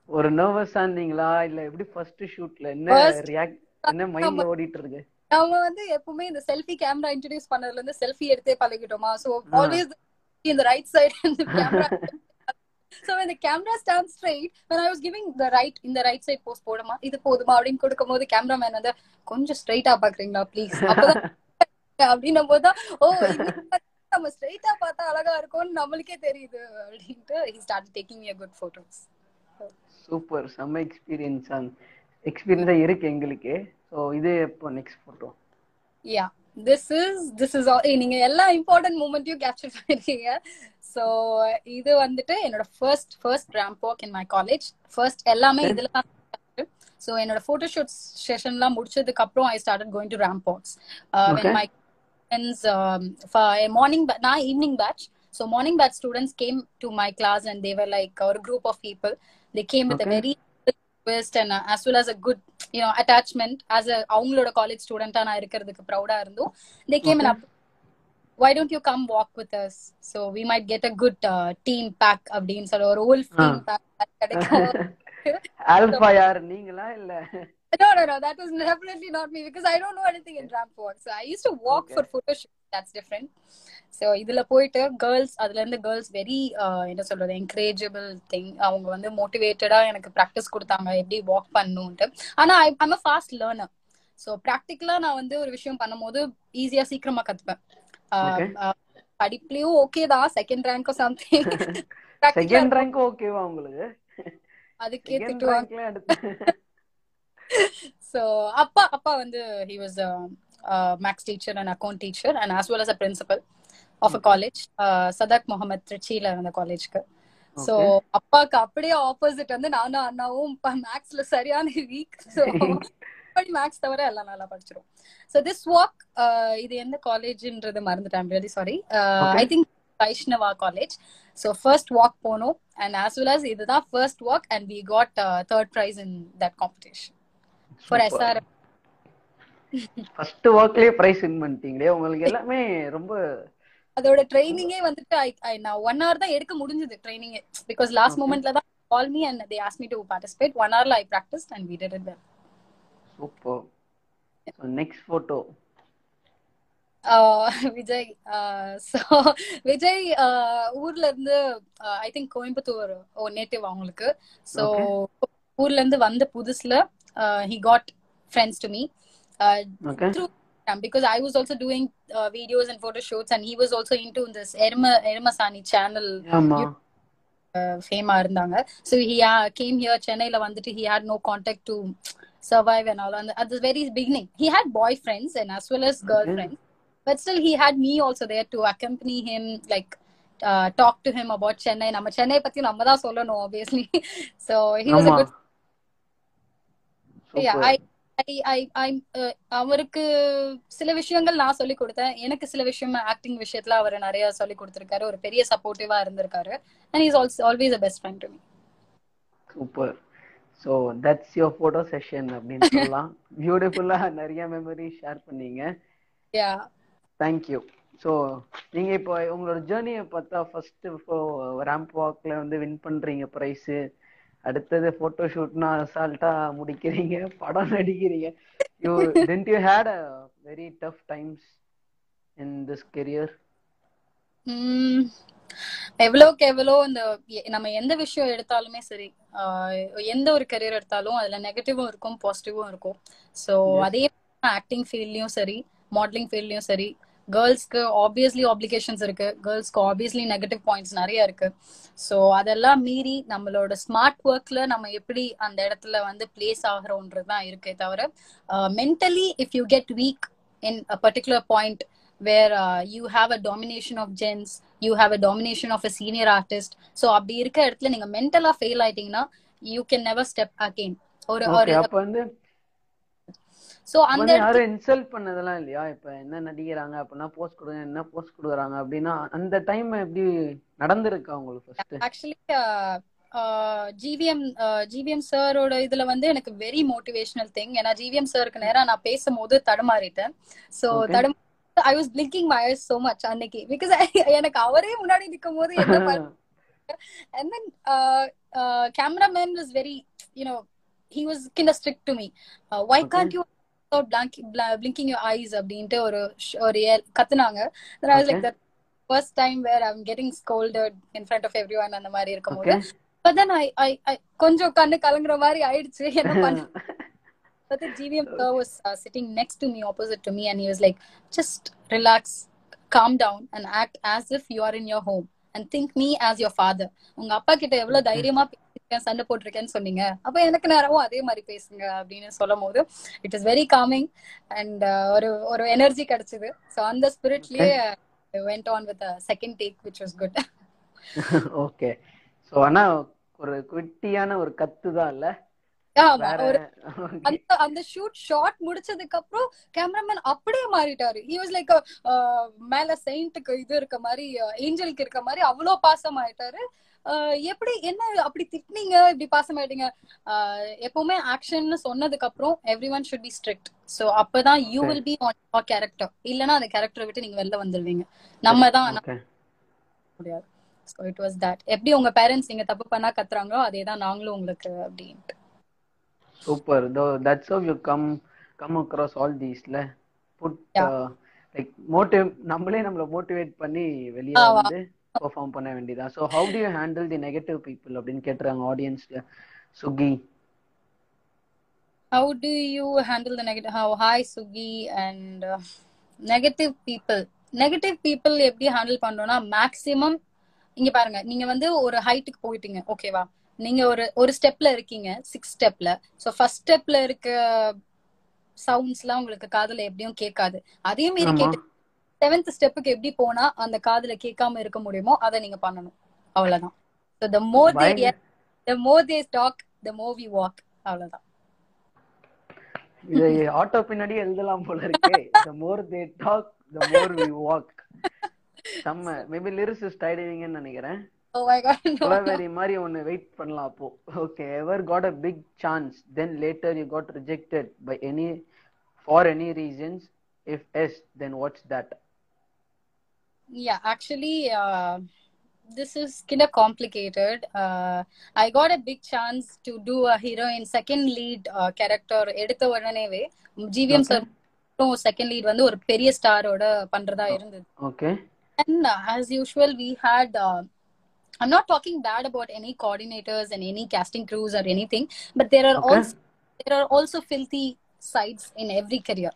ஒரு நர்வஸா இருந்தீங்களா? இல்ல எப்படி first ஷூட்ல என்ன react என்ன மைண்ட்ல ஓடிட்டு இருக்கு நம்ம வந்து எப்பவுமே இந்த செல்ஃபி கேமரா இன்ட்ரடியூஸ் பண்ணதுல இருந்து செல்ஃபி எடுத்தே பழகிட்டோமா? சோ. ஆல்வேஸ் இந்த ரைட் சைடு இந்த கேமரா சோ இந்த camera stand straight when i was giving the right இந்த ரைட் சைடு போஸ்ட் போடுமா? இது போதுமா? அப்படின்னு கொடுக்கும்போது கேமராமேன் வந்து கொஞ்சம் ஸ்ட்ரைட்டா பாக்குறீங்களா ப்ளீஸ் அப்பதான் அப்படின்னும் போதுதான் ஓ நம்ம ஸ்ட்ரைட்டா பார்த்தா அழகா இருக்கும்னு நம்மளுக்கே தெரியுது அப்படின்ட்டு he started taking me a good photos. Super செம்ம எக்ஸ்பீரியன்ஸ் எக்ஸ்பீரியன்ஸா இருக்கு எங்களுக்கு. ஸோ இது எப்போ next photo yeah this is this is நீங்க எல்லா இம்பார்ட்டன்ட் மூமெண்ட்டையும் கேப்சர் பண்ணிருக்கீங்க ஸோ இது வந்துட்டு என்னோட first first ramp walk in my college first எல்லாமே இதுல தான் ஸோ என்னோட ஃபோட்டோ ஷூட் செஷன்லாம் முடிச்சதுக்கு அப்புறம் I started going to ramp walks Okay. My friends morning நான் evening batch so morning batch students came to my class and they were like ஒரு group of people they came with Okay. Very twist and uh, as well as a good you know attachment as a அவங்களோட college ஸ்டூடெண்டா நான் இருக்கிறதுக்கு ப்ரௌடா இருந்தும் they came and Okay. up why don't you come walk with us so we might get a good uh, team pack அப்படின்னு சொல்ல ஒரு wolf team Ah. pack கிடைக்கும் alpha யார் நீங்களா இல்ல no no no that was definitely not me because I don't know anything in ramp walk so I used to walk Okay. for photo shoot that's different so இதுல போயிட்டு girls அதுல இருந்து girls very என்ன சொல்றது என்கரேஜபிள் thing அவங்க வந்து மோட்டிவேட்டடா எனக்கு practice கொடுத்தாங்க. எப்படி வாக் பண்ணணும்ட்டு ஆனா I I'm a fast learner so ப்ராக்டிக்கலா நான் வந்து ஒரு விஷயம் பண்ணும்போது ஈஸியா சீக்கிரமா கத்துப்பேன். படிப்புலயும் ஓகே தான். Second rank something second rank ஓகேவா உங்களுக்கு? அதுக்கே திட்டுவாங்க. So அப்பா அப்பா வந்து he was a, a max teacher and account teacher and as well as a college uh, சதாக் Mohammed திருச்சியில இருந்த காலேஜ்க்கு சோ. அப்பாக்கு அப்படியே ஆப்போசிட் வந்து நானும் அண்ணாவும் மேக்ஸ்ல சரியான வீக் ஸோ மேக்ஸ் தவிர எல்லாம் நல்லா படிச்சிரும் ஸோ திஸ் வாக் இது எந்த காலேஜ்ன்றது மறந்துட்டேன். Really sorry I think Vaishnava college so first walk போனோம். அண்ட் ஆஸ் வெல் அஸ் இதுதான் first walk and we got third prize in that competition for SR first ஒர்க்லயே prize win பண்ணிட்டீங்களே. உங்களுக்கு எல்லாமே ரொம்ப அதோட ட்ரைனிங்கே வந்துட்டு I- நான் ஒன் ஹவர் தான் எடுக்க முடிஞ்சது ட்ரைனிங்கே பிகாஸ் லாஸ்ட். மூமெண்ட்ல தான் call me and they ask me to participate one ஹவர்ல I practice and we did it well super next photo Vijay so Vijay ஊர்ல இருந்து I think Coimbatore O native அவங்களுக்கு. ஸோ ஊர்ல இருந்து வந்த புதுசுல he got friends to me Instagram because I was also doing uh, videos and photo shoots and he was also into this Erma Ermasani channel. ஆமா. ஃபேமா இருந்தாங்க. ஸோ ஹி கேம் ஹியர் சென்னையில வந்துட்டு he had no contact to survive and all அந்த at very beginning he had boy friends and as well as girl. Friends but still he had me also there to accompany him like talk to him about Chennai நம்ம சென்னை பத்தி நம்ம தான் சொல்லணும் obviously so he was a good yeah I- I'm, uh, அவருக்கு சில விஷயங்கள் நான் சொல்லி கொடுத்தேன். எனக்கு சில விஷயம் ஆக்டிங் விஷயத்துல அவர் நிறைய சொல்லி கொடுத்திருக்காரு. ஒரு பெரிய சப்போர்ட்டிவா இருந்திருக்காரு. And is also always a best friend to me super so that's your photo session அப்படின்னு சொல்லலாம். பியூட்டிஃபுல்லா நிறைய மெமரி ஷேர் பண்ணீங்க. யா தேங்க்யூ ஸோ நீங்க இப்போ உங்களோட ஜேர்னியை பார்த்தா ஃபர்ஸ்ட் ரேம்ப் வாக்ல வந்து வின் பண்றீங்க ப்ரைஸு அடுத்தது ஃபோட்டோ ஷூட்னா அசால்ட்டா முடிக்கிறீங்க படம் நடிக்கிறீங்க. You tend you had a very tough times in this career um எவ்வளவுக்கு எவ்வளோ இந்த நம்ம எந்த விஷயம் எடுத்தாலுமே சரி எந்த ஒரு கரியர் எடுத்தாலும் அதுல நெகட்டிவும் இருக்கும் பாசிட்டிவும் இருக்கும். ஸோ. அதே ஆக்டிங் ஃபீல்ட்லயும் சரி மாடலிங் ஃபீல்ட்லயும் சரி கேர்ள்ஸ்க்கு ஆப்வியஸ்லி ஆப்ளிகேஷன்ஸ் இருக்கு. கேர்ள்ஸ்க்கு ஆப்வியஸ்லி நெகட்டிவ் பாயிண்ட்ஸ் நிறைய இருக்கு. ஸோ அதெல்லாம் மீறி நம்மளோட ஸ்மார்ட் ஒர்க்ல நம்ம எப்படி அந்த இடத்துல வந்து பிளேஸ் ஆகிறோன்றது தான் இருக்கே தவிர mentally if you get weak in a particular point uh, you have a domination of gens you have a domination of a senior artist so அப்படி இருக்க இடத்துல நீங்க மென்டலா ஃபெயில் ஆயிட்டீங்கன்னா you can never step again. ஒரு ஒரு so அந்த யாரும் இன்சல்ட் பண்ணதெல்லாம் இல்லையா? இப்ப என்ன நடிக்கிறாங்க அப்படின்னா போஸ்ட் கொடுங்க என்ன போஸ்ட் கொடுக்குறாங்க அப்படின்னா அந்த டைம் எப்படி நடந்திருக்கா உங்களுக்கு ஃபர்ஸ்ட் ஆக்சுவலி ஜிவிஎம் ஜிவிஎம் சாரோட இதுல வந்து எனக்கு வெரி மோட்டிவேஷனல் திங் ஏன்னா ஜிவிஎம் சாருக்கு நேரா நான் பேசும்போது தடுமாறிட்டேன். So. தடும் I was blinking my eyes so much அன்னைக்கு. பிகாஸ் எனக்கு அவரே முன்னாடி நிக்கும் போது என்ன பண்ண and then uh, cameraman was very you know he was kind of strict to me. Uh, why Okay. can't you blinking your eyes அப்படின்ட்டு ஒரு ஒரு கத்துனாங்க that first time where I'm getting scolded in front of everyone அந்த மாதிரி இருக்கும்போது then I, I, I கொஞ்சம் கண்ணு கலங்குற மாதிரி ஆயிடுச்சு என்ன பண்ண was uh, sitting next to me opposite to me and he was like just relax calm down and act as if you are in your home and think me as your father உங்க அப்பா கிட்ட எவ்வளவு தைரியமா சண்டை போட்டிருக்கேன்னு சொன்னீங்க. அப்ப எனக்கு நேரமும் அதே மாதிரி பேசுங்க அப்படின்னு சொல்லும் போது it is very calming and ஒரு ஒரு எனர்ஜி கிடைச்சது. சோ அந்த ஸ்பிரிட்லயே went on with second take which was good okay so ஆனா ஒரு குட்டியான ஒரு கத்து தான் இல்ல. அந்த அந்த ஷூட் ஷாட் முடிச்சதுக்கு அப்புறம் கேமராமேன் அப்படியே மாறிட்டாரு. ஹி வாஸ் லைக் மேல செயின்ட்டுக்கு இது இருக்க மாதிரி ஏஞ்சலுக்கு இருக்க மாதிரி அவ்வளோ பாசம் ஆயிட்டாரு எப்படி என்ன அப்படி திட்டினீங்க? இப்படி பாசம் ஆயிட்டீங்க அஹ் எப்பவுமே ஆக்ஷன் சொன்னதுக்கு அப்புறம் everyone should be strict so அப்பதான் you. Will be on character இல்லனா அந்த கேரக்டரை விட்டு நீங்க வெளில வந்துருவீங்க. நம்ம தான் முடியாது. ஸோ இட் வாஸ் தட் எப்படி உங்க பேரண்ட்ஸ் நீங்க தப்பு பண்ணா கத்துறாங்களோ அதே தான் நாங்களும் உங்களுக்கு அப்படின்ட்டு. Super though that's how you come come across all தீஸ்ல put. Like motive நம்மளே நம்மள மோட்டிவேட் பண்ணி வெளியே. வந்து பெர்ஃபார்ம் பண்ண வேண்டியதான் so how do you handle the negative people அப்படின்னு கேட்டுறாங்க ஆடியன்ஸ்ல சுகி how do you handle the negative how hi sugi and uh, negative people. Negative people எப்படி ஹேண்டில் பண்றோம்னா மேக்ஸிமம் இங்க பாருங்க நீங்க வந்து ஒரு ஹைட்டுக்கு போயிட்டீங்க ஓகேவா நீங்க ஒரு ஒரு ஸ்டெப்ல இருக்கீங்க சிக்ஸ் ஸ்டெப்ல சோ ஃபர்ஸ்ட் ஸ்டெப்ல இருக்க சவுண்ட்ஸ் எல்லாம் உங்களுக்கு காதுல எப்படியும் கேட்காது. அதே மாரி. கேட்டு செவன்த் ஸ்டெப்புக்கு எப்படி போனா அந்த காதுல கேட்காம இருக்க முடியுமோ அதை நீங்க பண்ணணும். அவ்வளவுதான். So the more they the more they talk the more we walk அவ்வளவுதான். இது ஆட்டோ பின்னாடி எழுதலாம் போல இருக்கே. The more they talk the more we walk. செம்ம. மேபி லிரிசிஸ்ட் ஆயிடுவீங்கன்னு நினைக்கிறேன். Oh. குலவேரி மாதிரி ஒன்னு வெயிட் பண்ணலாம் அப்போ. Okay ever got a big chance then later you got rejected by any for any reasons if yes then what's that Yeah, actually, uh, this is kind of complicated. Uh, I got a big chance to do a heroine second lead uh, character எடுத்த உடனேவே GVM Okay. Sir second lead வந்து ஒரு பெரிய ஸ்டாரோட பண்றதா இருந்தது okay And uh, as usual, we had. Uh, I'm not talking bad about any coordinators and any casting crews or anything, but there are Okay. also there are also filthy sides in every career.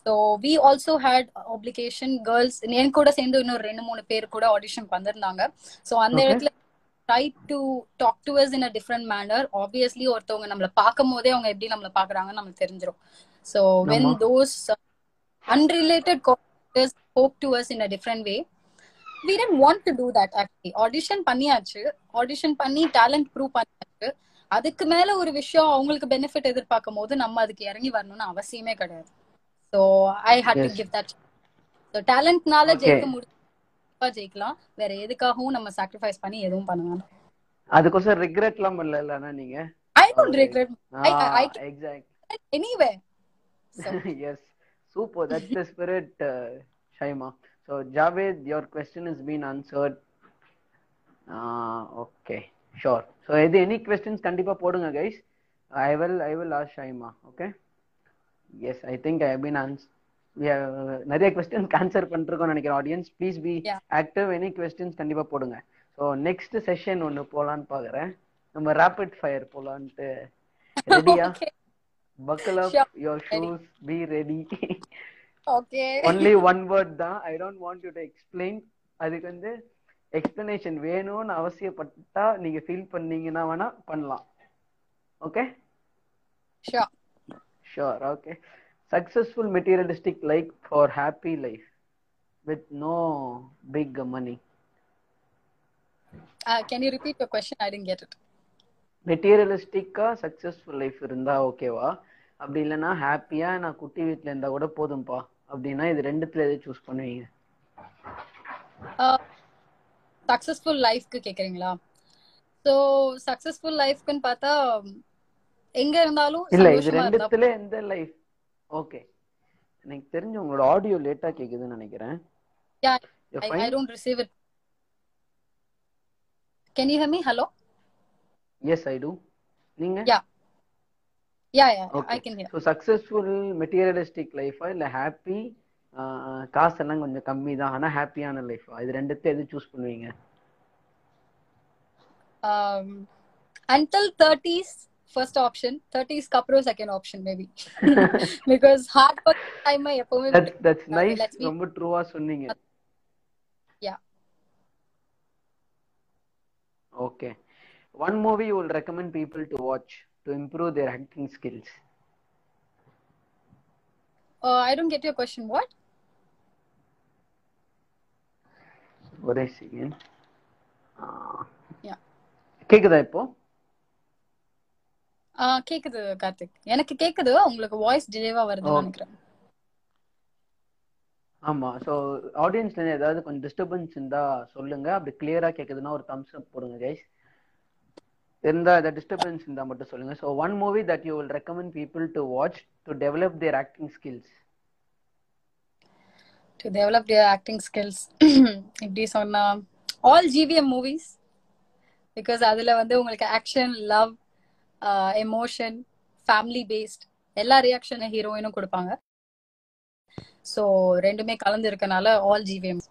So we also had obligation girls. என் கூட சேர்ந்து இன்னொரு ரெண்டு மூணு பேர் கூட audition வந்திருந்தாங்க so அந்த. இடத்துல try to talk to us in a different manner obviously ஒருத்தவங்க நம்மள பார்க்கும் போதே அவங்க எப்படி நம்மள பாக்குறாங்கன்னு நமக்கு தெரிஞ்சிடும் so when. Those unrelated coordinators spoke to us in a different way we didn't want to do that actually audition பண்ணியாச்சு audition பண்ணி talent prove பண்ணியாச்சு அதுக்கு மேல ஒரு விஷயம் அவங்களுக்கு பெனிஃபிட் எதிர்பார்க்கும் போது நம்ம அதுக்கு இறங்கி வரணும்னு அவசியமே கிடையாது. So I had to. Give that so டேலண்ட்னால. ஜெயிக்க முடியும் ஜெயிக்கலாம். வேற எதுக்காகவும் நம்ம சாக்ரிஃபைஸ் பண்ணி எதுவும் பண்ணுவோம் அதுக்கோசம் ரிக்ரெட்லாம் பண்ணல நீங்க? I don't I- I- I- exact anyway yes. Super. That's the spirit uh, shaima. So javed your question has been answered. Uh, okay sure so இது any questions கண்டிப்பா போடுங்க i will ask shaima okay yes i think i have been ans- we have நிறைய questions answer பண்ணிருக்கோம் நினைக்கிறேன் audience please be. Active any questions கண்டிப்பா போடுங்க so next session ஒன்னு போலான்னு பாக்குறேன் நம்ம ரேபிட் ஃபயர் போலான்ட்டு ரெடியா okay Sure. your Ready. shoes be ready okay only one word தான் i don't want you to explain அதுக்கு வந்து எக்ஸ்பிளனேஷன் வேணும்னு அவசியப்பட்டா நீங்க ஃபீல் பண்ணீங்கன்னா வேணா பண்ணலாம். Okay sure sure okay successful materialistic like for happy life with no big money can you repeat your question I didn't get it மெட்டீரியலிஸ்டிக்கா successful life இருந்தா ஓகேவா அப்படி இல்லைன்னா ஹாப்பியா நான் குட்டி வீட்ல இருந்தா கூட போதும்பா. அப்படின்னா இது ரெண்டுத்துல எது சூஸ் பண்ணுவீங்க? சக்சஸ்ஃபுல் லைஃப்க்கு கேக்குறீங்களா ஸோ சக்சஸ்ஃபுல் லைஃப்க்குன்னு பார்த்தா எங்க இருந்தாலும் இல்ல இது ரெண்டுத்துல எந்த லைஃப் ஓகே எனக்கு தெரிஞ்சு உங்களோட ஆடியோ லேட்டா கேக்குதுன்னு நினைக்கிறேன் fine? I don't receive it. Can you hear me? Hello? Yes, I do. நீங்க. Yeah, yeah, Okay. I can hear. So successful materialistic லைஃபா இல்ல ஹாப்பி காசெல்லாம் கொஞ்சம் கம்மி தான் ஆனா ஹாப்பியான லைஃபா இது ரெண்டுத்துல எது சூஸ் பண்ணுவீங்க until 30s, first option. 30s kapro second option maybe. because hard work time எப்பவுமே தட்ஸ் நைஸ் ரொம்ப ட்ரூவா சொன்னீங்க Yeah. Okay one movie you will recommend people to watch to improve their acting skills Uh, I don't get your question. What? ஒரே second. கேக்குதா இப்போ? கேக்குது கார்த்திக். எனக்கு கேக்குது உங்களுக்கு வாய்ஸ் டிலேவா வருதுன்னு. நினைக்கிறேன். ஆமா ஸோ ஆடியன்ஸ்ல ஏதாவது கொஞ்சம் டிஸ்டர்பன்ஸ் இருந்தா சொல்லுங்க. அப்படி கிளியரா கேக்குதுன்னா ஒரு தம்ஸ் அப் போடுங்க கைஸ் இருந்தா ஏதாவது டிஸ்டர்பன்ஸ் இருந்தா மட்டும் சொல்லுங்க. So one movie that you will recommend people to watch to develop their acting skills to develop their acting skills. இப்படி சொன்னா ஆல் ஜிவிஎம் மூவிஸ் பிகாஸ் அதுல வந்து உங்களுக்கு action love emotion family base எல்லா ரியாக்ஷன் ஹீரோயினும் கொடுப்பாங்க. ஸோ ரெண்டுமே கலந்து இருக்கனால all GVM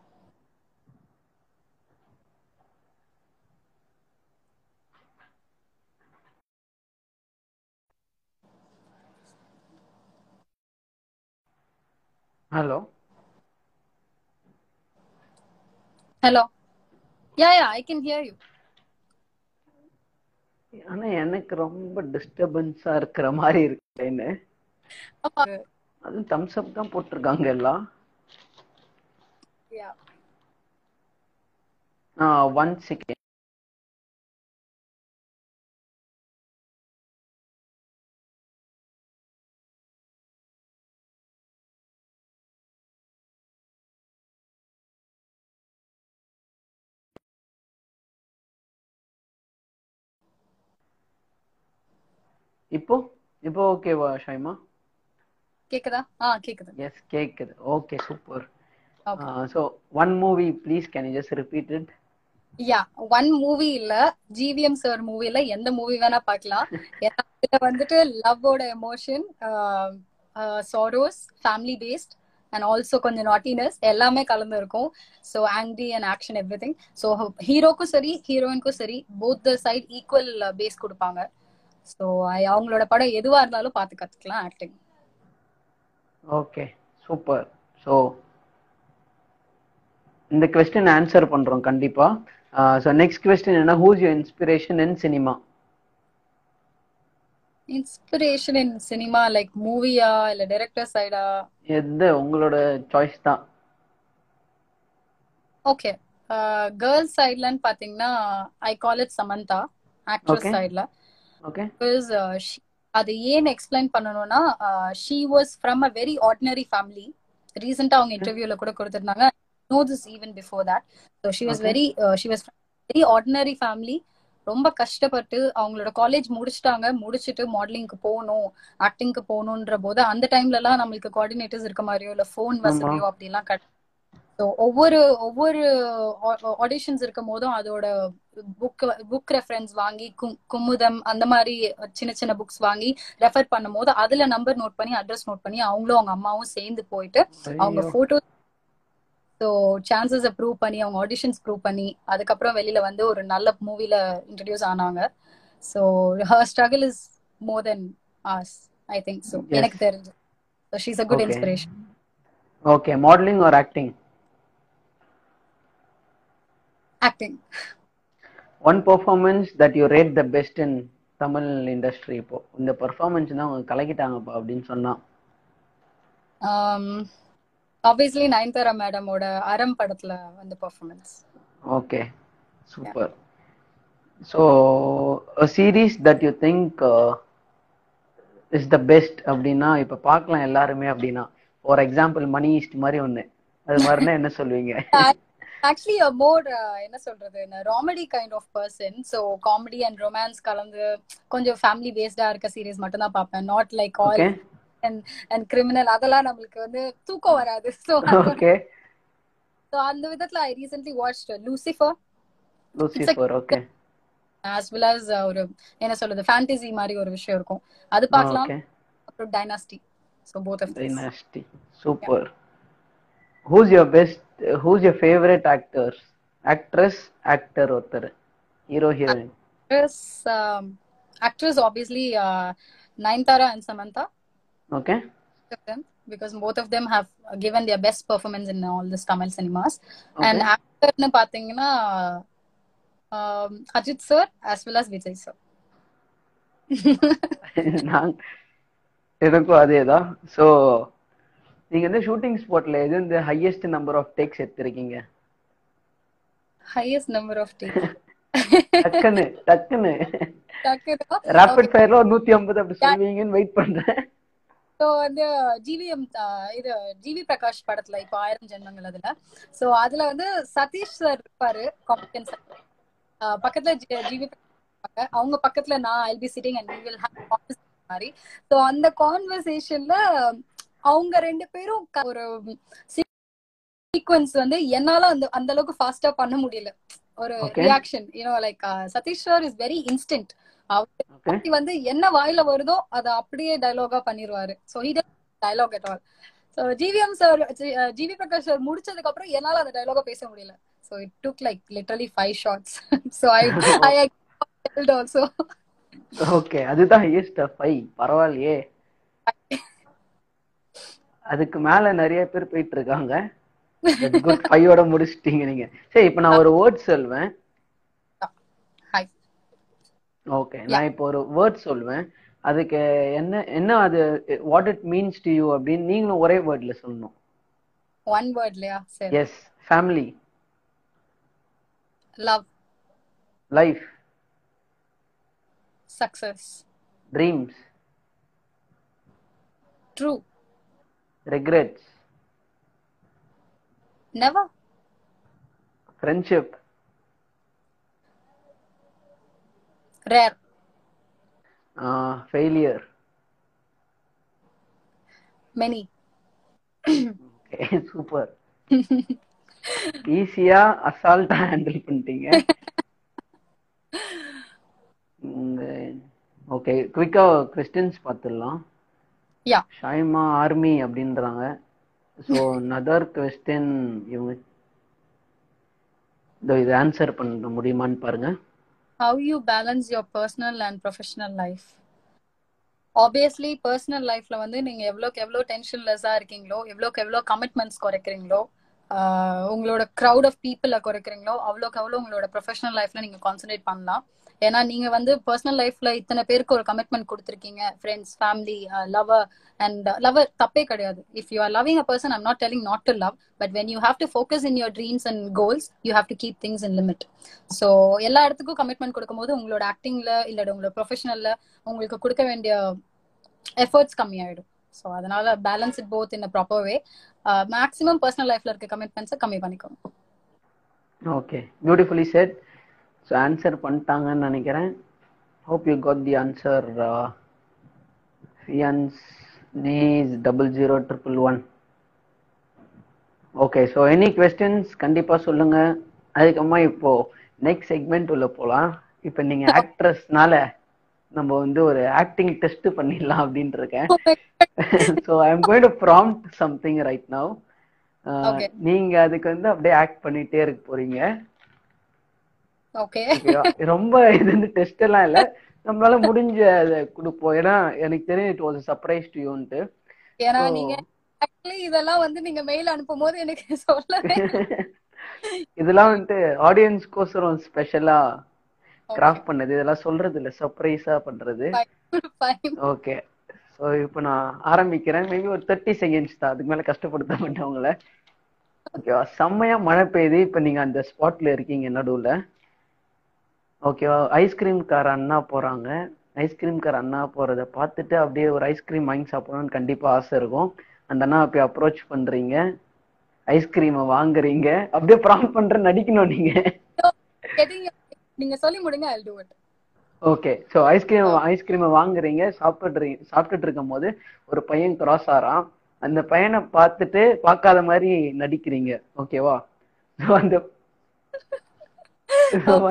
hello hello yeah yeah I can hear you ஆனா எனக்கு ரொம்ப டிஸ்டர்பன்ஸா இருக்கிற மாதிரி இருக்குன்னு அதுவும் தம்ஸ் அப் தான் போட்டிருக்காங்க எல்லாம். யா ஒன் செகண்ட் இப்போ இப்போ ஓகேவா ஷைமா? கேக்குதா? ஆ கேக்குது. எஸ் கேக்குது. Okay super so one movie please can you just repeat it yeah one movie இல்ல ஜிவிஎம் சார் மூவில எந்த மூவி வேணா பார்க்கலாம் இதுல வந்துட்டு லவ்வோட emotion sorrows family paste and also கொஞ்சம் நாட்டினஸ் எல்லாமே கலந்து இருக்கும் so angry and action everything so ஹீரோக்கும் சரி ஹீரோயினுக்கும் சரி both the side equal base கொடுப்பாங்க. ஸோ அவங்களோட படம் எதுவா இருந்தாலும் பார்த்து கத்துக்கலாம் ஆக்டிங் ஓகே சூப்பர் ஸோ இந்த கொஸ்டின் ஆன்சர் பண்றோம் கண்டிப்பா. ஸோ நெக்ஸ்ட் கொஸ்டின் என்ன who's your inspiration in cinema inspiration in cinema like மூவியா இல்ல டைரக்டர் சைடா எது உங்களோட சாய்ஸ் தான். ஓகே கேர்ள்ஸ் சைட்லன்னு பாத்தீங்கன்னா I call it Samantha actress. சைட்ல அது ஏன் எக்ஸ்பிளைன் பண்ணணும்னா she was from a very ordinary family ரீசெண்டா அவங்க இன்டர்வியூல கூட கொடுத்திருந்தாங்க. No this even before that so she was. Very she was very ordinary family ரொம்ப கஷ்டப்பட்டு அவங்களோட காலேஜ் முடிச்சிட்டாங்க. முடிச்சிட்டு மாடலிங்க்கு போகணும் ஆக்டிங்க்கு போகணுன்ற போது அந்த டைம்ல எல்லாம் நம்மளுக்கு கோஆர்டினேட்டர்ஸ் இருக்க மாதிரியோ இல்ல ஃபோன் வசதியோ அப்படிலாம் கிடையாது ஒவ்வொரு ஒவ்வொரு ஆடிஷன்ஸ் இருக்கும் போதும் அதோட புக் புக் ரெஃபரன்ஸ் வாங்கி கும்- குமுதம் அந்த மாதிரி சின்ன சின்ன புக்ஸ் வாங்கி ரெஃபர் பண்ணும் போது அதுல நம்பர் நோட் பண்ணி அட்ரஸ் நோட் பண்ணி அவங்களும் அவங்க அம்மாவும் சேர்ந்து போயிட்டு அவங்க. போட்டோ ஸோ சான்சஸை ப்ரூவ் பண்ணி அவங்க ஆடிஷன்ஸ் ப்ரூவ் பண்ணி அதுக்கப்புறம் வெளியில வந்து ஒரு நல்ல மூவில இன்ட்ரடியூஸ் ஆனாங்க so her struggle is more then as I think so. எனக்கு தெரிஞ்சு so she's a good. Inspiration okay modelling or acting acting one performance that you rate the best in Tamil industry இப்போ. இந்த performance தான் அவங்க கலக்கிட்டாங்கப்பா அப்படின்னு சொன்னா. Obviously Nayanthara மேடமோட Aramm படத்துல வந்து performance okay super so series that you think is the best அப்படின்னா இப்போ பார்க்கலாம் எல்லாருமே அப்படின்னா. ஃபார் எக்ஸாம்பிள் மணி ஈஸ்ட் மாதிரி ஒன்று அது மாதிரினா என்ன சொல்லுவீங்க? ஆக்சுவலி மோர் என்ன சொல்றது? ராமெடி kind of person so comedy and romance கலந்து கொஞ்சம் ஃபேமிலி பேஸ்டா இருக்க சீரிஸ் மட்டும் தான் பார்ப்பேன் not like all okay and criminal அதெல்லாம் நம்மளுக்கு வந்து தூக்கம் வராது. ஸோ ஸோ அந்த விதத்துல I recently watch Lucifer Lucifer okay as well as ஒரு என்ன சொல்றது? ஃபேண்டசி மாதிரி ஒரு விஷயம் இருக்கும். அது பார்க்கலாம். அப்புறம் dynasty so both of this Dynasty. Super. Who's your best? Who's your favorite actors? Actress, actor ஒருத்தர் hero heroine actress um, actress obviously uh, Nayanthara and Samantha okay of them because both of them have given their best performance in all this Tamil cinemas and actor னு பாத்தீங்கன்னா um, Ajith sir as well as Vijay sir நான் எனக்கும் அதேதான் so நீங்க வந்து shooting ஸ்பாட்ல எது இந்த ஹையஸ்ட் நம்பர் ஆஃப் டேக்ஸ் எடுத்திருக்கீங்க? Number of takes. டக்குன்னு டக்குன்னு. டக்குனு ரேபிட் ஃபயர்ல ஒரு நூத்தி ஐம்பது அப்படி சொல்லுவீங்கன்னு வெயிட் பண்றேன். ஸோ வந்து ஜிவிஎம் இது ஜிவி பிரகாஷ் படத்துல இப்போ ஆயிரம் ஜென்மங்கள் அதுல. ஸோ அதுல வந்து சதீஷ் சார் இருப்பாரு காம்படியன் சார் பக்கத்துல ஜிவி. அவங்க பக்கத்துல நான் I'll be sitting and will have மாதிரி. ஸோ அந்த கான்வர்சேஷன்ல அவங்க ரெண்டு பேரும் ஒரு சீக்வன்ஸ் வந்து என்னால அந்த அந்த அளவுக்கு ஃபாஸ்டா பண்ண முடியல. ஒரு. Reaction you know like Sathish sir is very instant அவர் வந்து என்ன வாயில வருதோ அத அப்படியே டயலாகா பண்ணிருவாரு. So he dialogue at all so GVM sir GV Prakash sir முடிச்சதுக்கு அப்புறம் என்னால அந்த டயலாக பேச முடியல. So it took like literally five shots so I I also okay அதுதான் ஹையஸ்ட் ஃபைவ் பரவாயில்லையே. அதுக்கு மேல நிறைய பேர் போயிட்டு இருக்காங்க குட் ஃபைவோட முடிச்சிட்டீங்க நீங்க. சரி இப்போ நான் ஒரு வேர்ட் சொல்வேன். ஓகே நான் இப்போ ஒரு வேர்ட் சொல்வேன். அதுக்கு என்ன என்ன அது what it means to you அப்படின்னு நீங்களும் ஒரே வேர்ட்ல சொல்லணும். ஒன் வேர்ட்லயா சரி. Yes family love life success dreams true regrets never friendship rare failure many okay super ஈஸியா அசால்ட்டா ஹேண்டில் பண்ணிட்டீங்க. ஓகே குவிக்கா கொஸ்டின்ஸ் பார்த்துடலாம். யா ஷாய்மா ஆர்மி அப்படின்றாங்க. ஸோ நதர் கொஸ்டின் இவங்க இதோ இது ஆன்சர் பண்ண முடியுமான்னு பாருங்க. How you balance your personal and professional life? Obviously personal லைஃப்ல வந்து நீங்க எவ்வளோக்கு எவ்வளோ டென்ஷன்லெஸ்ஸா இருக்கீங்களோ எவ்வளோக்கு எவ்வளோ கமிட்மெண்ட்ஸ் குறைக்கிறீங்களோ உங்களோட க்ரௌட் ஆஃப் பீப்புள குறைக்கிறீங்களோ அவ்வளோக்கு அவ்வளோ உங்களோட ப்ரொஃபஷனல் லைஃப்ல நீங்க கான்சென்ட்ரேட் பண்ணலாம். ஏன்னா நீங்க வந்து பர்சனல் லைஃப்ல இத்தனை பேருக்கு ஒரு கமிட்மெண்ட் கொடுத்துருக்கீங்க. Friends family lover and lover தப்பே கிடையாது. If you are loving a person I'm not telling not to love but when you have to focus in your dreams and goals you have to keep things in limit so எல்லா இடத்துக்கும் commitment கொடுக்கும்போது உங்களோட ஆக்டிங்ல இல்ல உங்களோட ப்ரொஃபஷனல்ல உங்களுக்கு கொடுக்க வேண்டிய efforts கம்மியாயிடும். ஸோ அதனால balance it both in a proper way maximum personal லைஃப்ல இருக்க கமிட்மெண்ட்ஸை கம்மி பண்ணிக்கோங்க. Okay beautifully set so answer பண்ணிட்டாங்கன்னு நினைக்கிறேன். Hope you got the answer fiancé Naze double zero triple one okay so any questions கண்டிப்பாக சொல்லுங்க. அதுக்கப்புறமா இப்போ நெக்ஸ்ட் செக்மெண்ட் உள்ள போகலாம் இப்போ நீங்க ஆக்ட்ரஸ்னால நம்ம வந்து ஒரு ஆக்டிங் டெஸ்ட் பண்ணிடலாம் அப்படின்னு இருக்கேன். So I am going to prompt something right now. நீங்க அதுக்கு வந்து அப்படியே ஆக்ட் பண்ணிட்டே இருக்க போறீங்க. ரொம்ப இது வந்து டெஸ்ட் எல்லாம் இல்ல. நம்மளால முடிஞ்ச அதை கொடுப்போம். ஏன்னா எனக்கு தெரியும் இட் வாஸ் சர்ப்ரைஸ் டு யூன்ட்டு ஏன்னா நீங்க இதெல்லாம் வந்து நீங்க மெயில் அனுப்பும் போது எனக்கு சொல்லவே இதெல்லாம் வந்துட்டு ஆடியன்ஸ்க்கோசரம் ஸ்பெஷலா கிராஃப்ட் பண்ணது. இதெல்லாம் சொல்றது இல்ல. சர்ப்ரைஸா பண்றது. ஓகே ஸோ இப்போ நான் ஆரம்பிக்கிறேன். மேபி ஒரு தேர்ட்டி செகண்ட்ஸ் தான். அதுக்கு மேல கஷ்டப்படுத்த மாட்டேன் உங்களை. ஓகேவா செம்மையா மழை பெய்யுது. இப்போ நீங்க அந்த ஸ்பாட்ல இருக்கீங்க நடுவுல. ஓகேவா ஐஸ்கிரீம் கார் அண்ணா போறாங்க. ஐஸ்கிரீம் கார் அண்ணா போறத பார்த்துட்டு அப்படியே ஒரு ஐஸ்கிரீம் வாங்கி சாப்பிடணும்னு கண்டிப்பா ஆசை இருக்கும். அந்த அண்ணா அப்படியே அப்ரோச் பண்றீங்க. ஐஸ்கிரீமை வாங்குறீங்க. அப்படியே ப்ராம் பண்ற நடிக்கணும் நீங்க. நீங்க சொல்லி முடிங்க I'll do it. Okay so ice cream ஐஸ்கிரீமை வாங்குறீங்க. சாப்பிட்றீங்க சாப்பிட்டுட்டு இருக்கும் போது ஒரு பையன் கிராஸ் ஆறான். அந்த பையனை பார்த்துட்டு பார்க்காத மாதிரி நடிக்கிறீங்க. ஓகேவா ஸோ அந்த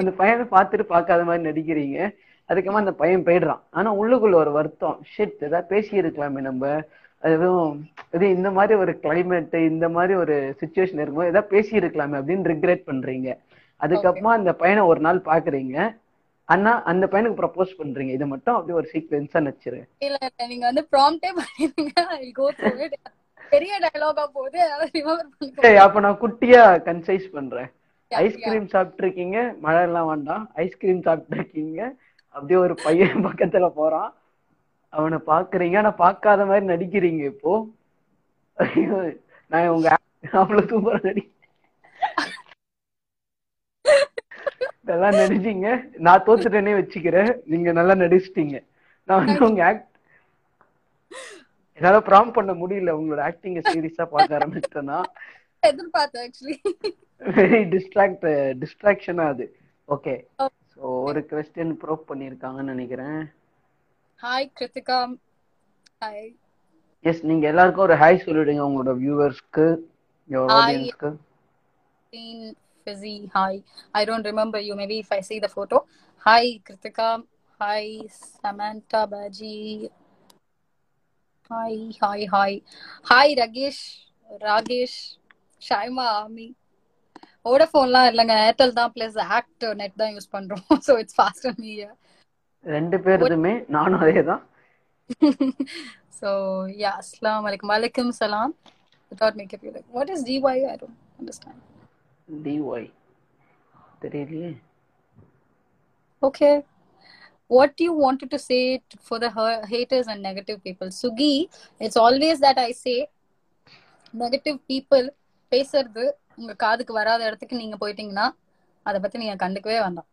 அந்த பையனை பார்த்துட்டு பார்க்காத மாதிரி நடிக்கிறீங்க. அதுக்கப்புறமா அந்த பையன் போயிடுறான். ஆனா உள்ளுக்குள்ள ஒரு வருத்தம். ஷிட் ஏதாவது பேசி இருக்கலாமே நம்ம அதுவும் இது இந்த மாதிரி ஒரு கிளைமேட் இந்த மாதிரி ஒரு சுச்சுவேஷன் இருக்கும்போது ஏதாவது பேசி இருக்கலாமே அப்படின்னு ரிக்ரெட் பண்றீங்க. அதுக்கப்புறமா அந்த பையனை ஒரு நாள் பாக்குறீங்க அண்ணா அந்த பையனுக்கு ப்ரப்போஸ் பண்றீங்க. இதை மட்டும் அப்படியே ஒரு சீக்வென்ஸா நடிச்சிரு. இல்ல இல்ல நீங்க வந்து ப்ராம்ப்டே பண்ணிருங்க I'll go through it. பெரிய டயலாகா போகுது. அப்ப நான் குட்டியா கன்சைஸ் பண்றேன். ஐஸ்கிரீம் சாப்பிட்டு இருக்கீங்க மழை எல்லாம் வேண்டாம். ஐஸ்கிரீம் சாப்பிட்டு இருக்கீங்க அப்படியே ஒரு பையன் பக்கத்துல போறான். அவனை பாக்குறீங்க. ஆனா பார்க்காத மாதிரி நடிக்கிறீங்க இப்போ. நான் உங்க அவ்வளவு சூப்பரா நடி நல்லா நடிச்சீங்க. நான் தோத்துட்டேனே வச்சுக்கிறேன். நீங்க நல்லா நடிச்சிட்டீங்க. நான் வந்து உங்க ஆக்ட் என்னால ப்ராம் பண்ண முடியல. உங்களோட ஆக்டிங்க சீரியஸா பார்க்க ஆரம்பிச்சிட்டேன்னா எதிர்பார்த்தேன் ஆக்சுவலி வெரி டிஸ்ட்ராக்ட் டிஸ்ட்ராக்ஷனா அது ஓகே Oh. ஸோ ஒரு கொஸ்டின் ப்ரோப் பண்ணியிருக்காங்கன்னு நினைக்கிறேன் ஹாய் கிருத்திகா ஹாய் எஸ் நீங்க எல்லாருக்கும் ஒரு ஹாய் சொல்லிடுங்க உங்களோட வியூவர்ஸ்க்கு Hi. ஆடியன்ஸ்க்கு Fizzy. Hi. I don't remember you. Maybe if I see the photo. Hi, Kritika. Hi, Samantha Baji. Hi, hi, hi. Hi, Ragesh. Ragesh. Shaima Ami. வோடஃபோன்லாம் இல்லைங்க Airtel தான் plus ACT net தான் use பண்றோம் so it's faster me ரெண்டு பேருதுமே நானும் அதே தான் so yeah அஸ்லாம் வலைக்கம் வலைக்கம் சலாம் without makeup you like what is DY I don't understand DY தெரியலையே Okay. What you wanted to say for the ha- haters and negative people? Sugi, it's always that I say negative people பேசுறது உங்க காதுக்கு வராத இடத்துக்கு நீங்க போயிட்டீங்கன்னா அத பத்தி நீங்க கண்டுக்கவே வேண்டாம்.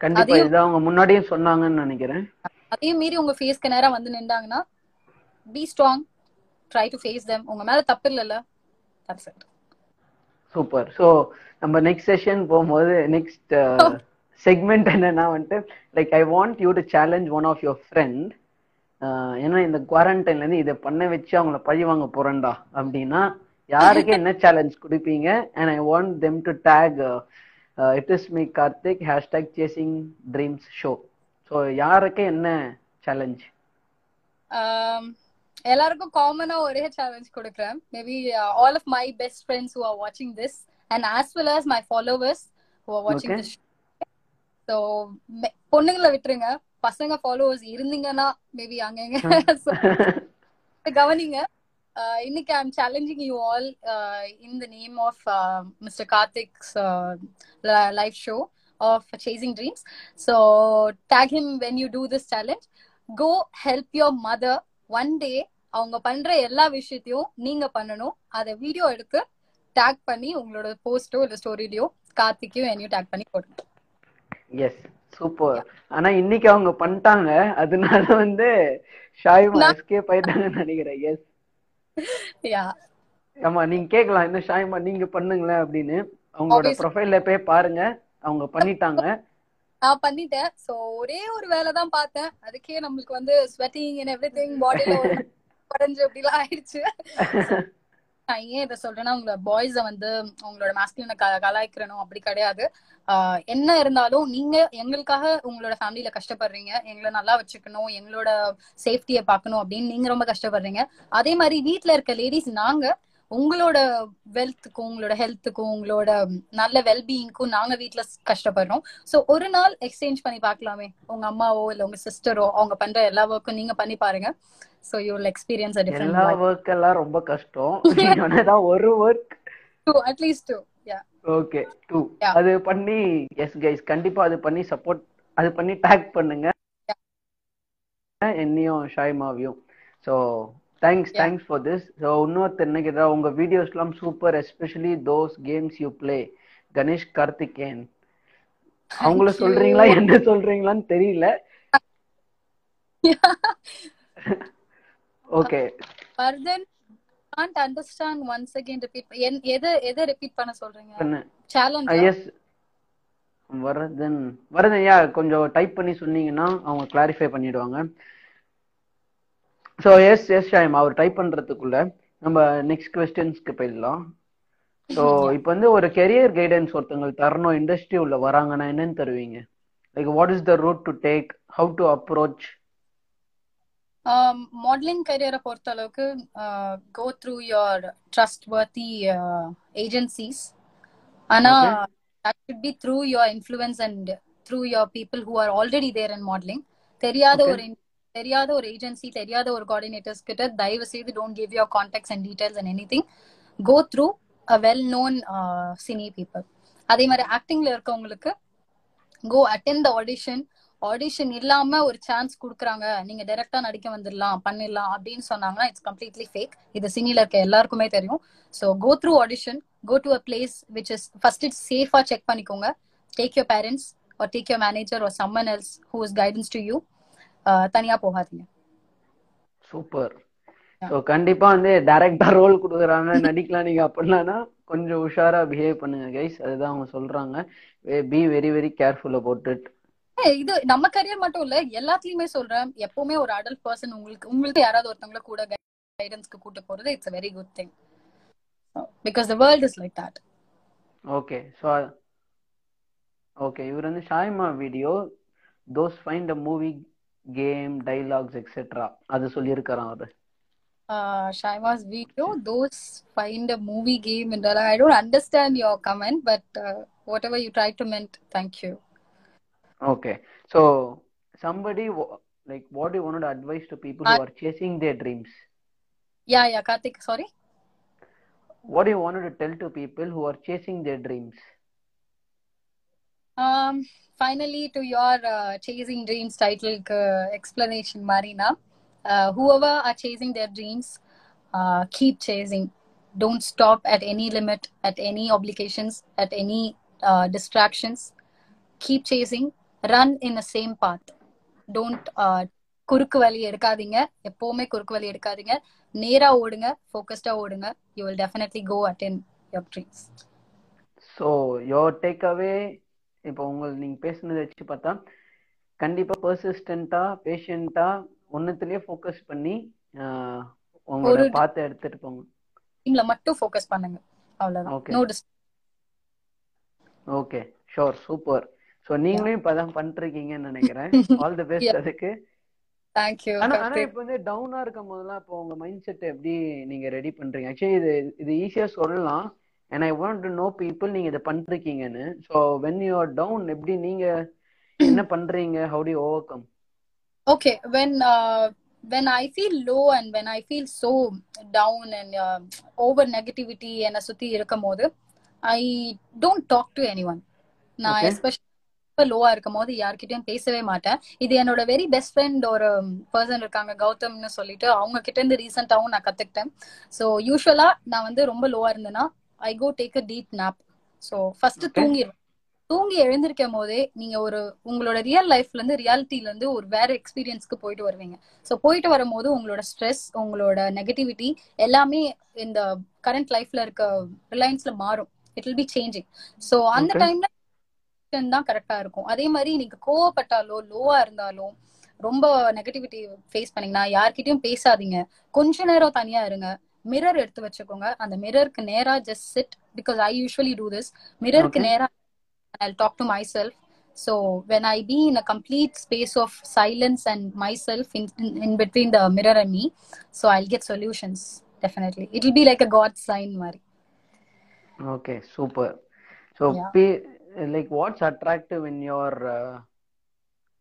கண்டிப்பா இதுதான் அவங்க முன்னாடியே சொன்னாங்கன்னு நினைக்கிறேன். அதையும் மீறி உங்க ஃபேஸ்க்கு நேரா வந்து நின்றாங்கன்னா be strong try to face them. உங்க மேல தப்பு இல்லைல்ல. தட்ஸ் இட் சூப்பர் ஸோ நம்ம நெக்ஸ்ட் செஷன் போகும்போது நெக்ஸ்ட் செக்மெண்ட் என்னன்னா வந்துட்டு like I want you to challenge one of your friend ஏன்னா இந்த குவாரண்டைன்ல இருந்து இதை பண்ண வச்சு அவங்கள பழி வாங்க போறேன்டா. அப்படின்னா யாருக்கு என்ன சேலஞ்ச் கொடுப்பீங்க? And I want them to take it is me Karthik hashtag chasing dreams show so யாருக்கு என்ன சேலஞ்ச் Um, எல்லாருக்கும் காமனா ஒரே சேலஞ்ச் கொடுக்குறேன். Maybe all of my best friends who are வாட்சிங் this and as well as my followers who are வாட்சிங். This so பொண்ணுங்களை விட்டுருங்க. பசங்க ஃபாலோவர்ஸ் இருந்தீங்கன்னா மேபி அங்கங்க கவனிங்க. இன்னைக்கு I'm challenging you all uh, in the name of uh, Mr. Karthik's uh, li- live show of Chasing Dreams. So tag him when you do this challenge. Go help your mother one day. அவங்க பண்ற எல்லா விஷயத்தையும் நீங்க பண்ணணும் அதை video எடுத்து take பண்ணி உங்களோட போஸ்டோ இல்ல ஸ்டோரிலையோ கார்த்திக்கையும் என்னையும் டேக் பண்ணி போடுங்க எஸ் சூப்பர் ஆனா இன்னைக்கு அவங்க பண்ணிட்டாங்க அதனால வந்து ஷாயிமா எஸ்கேப் ஆயிட்டாங்கன்னு நினைக்கிறேன் எஸ் யா ஆமா நீங்க கேட்கலாம் என்ன ஷாயிமா நீங்க பண்ணுங்களேன் அப்படின்னு. அவங்களோட. ப்ரொஃபைல்ல போய் பாருங்க. அவங்க பண்ணிட்டாங்க. நான் பண்ணிட்டேன். சோ ஒரே ஒரு வேலை தான் பார்த்தேன். அதுக்கே நம்மளுக்கு வந்து ஸ்வெட்டிங் அண்ட் எவ்ரி திங் பாடியில குறைஞ்சு அப்படிலாம் ஆயிடுச்சு. நான் ஏன் இதை சொல்றேன்னா உங்க பாய்ஸ வந்து உங்களோட மாஸ்குலின கலாய்க்கிறனும் அப்படி கிடையாது. ஆஹ் என்ன இருந்தாலும் நீங்க எங்களுக்காக உங்களோட ஃபேமிலியில கஷ்டப்படுறீங்க. எங்களை நல்லா வச்சுக்கணும். எங்களோட சேஃப்டியை பார்க்கணும் அப்படின்னு நீங்க ரொம்ப கஷ்டப்படுறீங்க. அதே மாதிரி வீட்ல இருக்க லேடிஸ் நாங்க உங்களோட வெல்த்துக்கும் உங்களோட ஹெல்த்துக்கும் உங்களோட நல்ல வெல்பீயிங்க்கும் நாங்க வீட்ல கஷ்டப்படுறோம். சோ ஒரு நாள் எக்ஸ்சேஞ்ச் பண்ணி பார்க்கலாமே. உங்க அம்மாவோ இல்ல உங்க சிஸ்டரோ அவங்க பண்ற எல்லா ஒர்க்கும் நீங்க பண்ணி பாருங்க. சோ யூ வில் எக்ஸ்பீரியன்ஸ் எல்லா ஒர்க் எல்லாம் ரொம்ப கஷ்டம். ஒரு work at least two okay two. அது பண்ணி எஸ் கைஸ் கண்டிப்பா அது பண்ணி சப்போர்ட் அது பண்ணி டேக் பண்ணுங்க. என்னையும் ஷாய்மாவையும். So thanks. Thanks for this so இன்னொருத்தர் என்ன கேட்டா உங்க வீடியோஸ்லாம் super especially those games you play Ganesh Karthikeyan. அவங்கள. சொல்றீங்களா என்ன சொல்றீங்களான்னு தெரியல. Okay can't understand once again repeat. என்- எதை எதை ரிப்பீட் பண்ண சொல்றீங்க? Challenge yes Varadhan Varadhan yeah கொஞ்சம் டைப் பண்ணி சொன்னீங்கன்னா அவங்க கிளாரிஃபை பண்ணிடுவாங்க. ஸோ எஸ் எஸ் ஷாயம் அவர் டைப் பண்றதுக்குள்ள நம்ம நெக்ஸ்ட் கொஸ்டின்ஸ்க்கு போயிடலாம். ஸோ இப்போ வந்து ஒரு கெரியர் கைடன்ஸ் ஒருத்தவங்களுக்கு தரணும் இண்டஸ்ட்ரி உள்ள வராங்கன்னா என்னன்னு தருவீங்க? Like what is the route to take how to approach modelling கரியரை பொறுத்த அளவுக்கு go through your trustworthy agencies ஆனா that should be through your influence and through your people who are already there in modelling தெரியாத. ஒரு தெரியாத ஒரு agency தெரியாத ஒரு coordinators கிட்ட தயவு செய்து don't give your contacts and details and anything go through a well known cine people அதே மாதிரி ஆக்டிங்ல இருக்கவங்களுக்கு go attend the audition audition இல்லாம ஒரு சான்ஸ் குடுக்குறாங்க. நீங்க டைரக்டா நடிக்க வந்துடலாம் பண்ணிடலாம் அப்படின்னு சொன்னாங்கன்னா இட்ஸ் கம்ப்ளீட்லி ஃபேக் இது சினில இருக்க எல்லாருக்குமே தெரியும். So go through audition go to a place which is first it's சேஃபா செக் பண்ணிக்கோங்க. Take your parents or take your manager or someone else who is guidance to you தனியா போகாதீங்க. Super. So கண்டிப்பா வந்து டைரக்டா ரோல் கொடுக்குறாங்க நடிக்கலாம் நீங்க அப்படின்னா கொஞ்சம் உஷாரா பிஹேவ் பண்ணுங்க கைஸ் அதுதான் அவங்க சொல்றாங்க. Be very very careful about it இது நம்ம கரியர் மட்டும் இல்ல எல்லாத்துலயுமே சொல்றேன். எப்பவுமே ஒரு அடல்ட் பர்சன் உங்களுக்கு உங்களுக்கு யாராவது ஒருத்தவங்கள கூட கைடன்ஸ்க்கு கூட்டு போறது it's very good thing because the world is like that okay so okay இவர் வந்து Shaima video those find a movie game dialogues etcetera அது சொல்லியிருக்காராம் அவர் uh, Shaima's video, those find a movie game and all. I don't understand your comment, but uh, whatever you try to meant, thank you. Okay so somebody like what you want advice to people who are chasing their dreams Yeah, yeah, Karthik, sorry. What you want to tell to people who are chasing their dreams Um, finally, to your uh, chasing dreams title uh, explanation, Marina. Uh, whoever are chasing their dreams, uh, keep chasing. Don't stop at any limit, at any obligations, at any uh, distractions. Keep chasing. Run in the same path. Don't uh, குறுக்கு வழி எடுக்காதீங்க எப்பவுமே குறுக்கு வழி எடுக்காதீங்க நேரா ஓடுங்க ஃபோக்கஸ்டா ஓடுங்க you will definitely go attain your dreams so your take away இப்போ உங்கள் நீங்க பேசுனதை வச்சு பார்த்தா கண்டிப்பா பர்சிஸ்டண்டா பேஷண்டா ஒன்னுத்துலயே ஃபோக்கஸ் பண்ணி உங்களோட பார்த்து எடுத்துட்டு போங்க. டீம்ல மட்டும் ஃபோக்கஸ் பண்ணுங்க. அவ்வளவுதான். ஓகே ஷோர் சூப்பர் ஸோ நீங்களும் இப்பதான் பண்ணிருக்கீங்கன்னு நினைக்கிறேன். All the best. அதுக்கு. ஆனா இப்போ வந்து டவுனா இருக்கும் போதெல்லாம் இப்போ உங்க மைண்ட் செட் எப்படி நீங்க ரெடி பண்றீங்க? ஆக்சுவலி இது இது ஈஸியா சொல்லலாம். And I want to know people நீங்க இதை பண்றீங்கன்னு. So when you are down எப்படி நீங்க என்ன பண்றீங்க? How to overcome okay when when I feel low and when I feel so down and uh, over negativity என்னை சுத்தி இருக்கும் போது I don't talk to anyone நான். எஸ்பெஷலி லோவா இருக்கும் போது யார்கிட்டயும் பேசவே மாட்டேன். இது என்னோட வெரி பெஸ்ட் ஃப்ரெண்ட் ஒரு பர்சன் இருக்காங்க கௌதம்னு சொல்லிட்டு அவங்க கிட்ட இருந்து ரீசெண்டாவும் நான் கத்துக்கிட்டேன். ஸோ யூஸ்வலா நான் வந்து ரொம்ப லோவா இருந்தேன்னா I go take a deep nap so first. தூங்கிடுவேன் தூங்கி எழுந்திருக்கும் போதே நீங்க ஒரு உங்களோட ரியல் லைஃப்ல இருந்து ரியாலிட்டில இருந்து ஒரு வேற எக்ஸ்பீரியன்ஸ்க்கு போயிட்டு வருவீங்க. ஸோ போயிட்டு வரும்போது உங்களோட ஸ்ட்ரெஸ் உங்களோட நெகட்டிவிட்டி எல்லாமே இந்த கரண்ட் லைஃப்ல இருக்க ரிலையன்ஸ்ல மாறும். It will be changing so அந்த. டைம்ல தான் கரெக்டா இருக்கும். அதே மாதிரி நீங்க கோவப்பட்டாலோ லோவா இருந்தாலும் ரொம்ப நெகட்டிவிட்டி ஃபேஸ் பண்ணீங்கன்னா யார்கிட்டயும் பேசாதீங்க. கொஞ்ச நேரம் தனியா இருங்க. மிரர் எடுத்து வச்சுக்கோங்க அந்த மிரருக்கு நேரா just sit because I usually do this மிரருக்கு. நேரா I'll talk to myself. So when I be in a complete space of silence and myself in, in, in between the mirror and me, so I'll get solutions. Definitely, it will be like a God sign, Mari. Okay super so. Be like what's attractive in your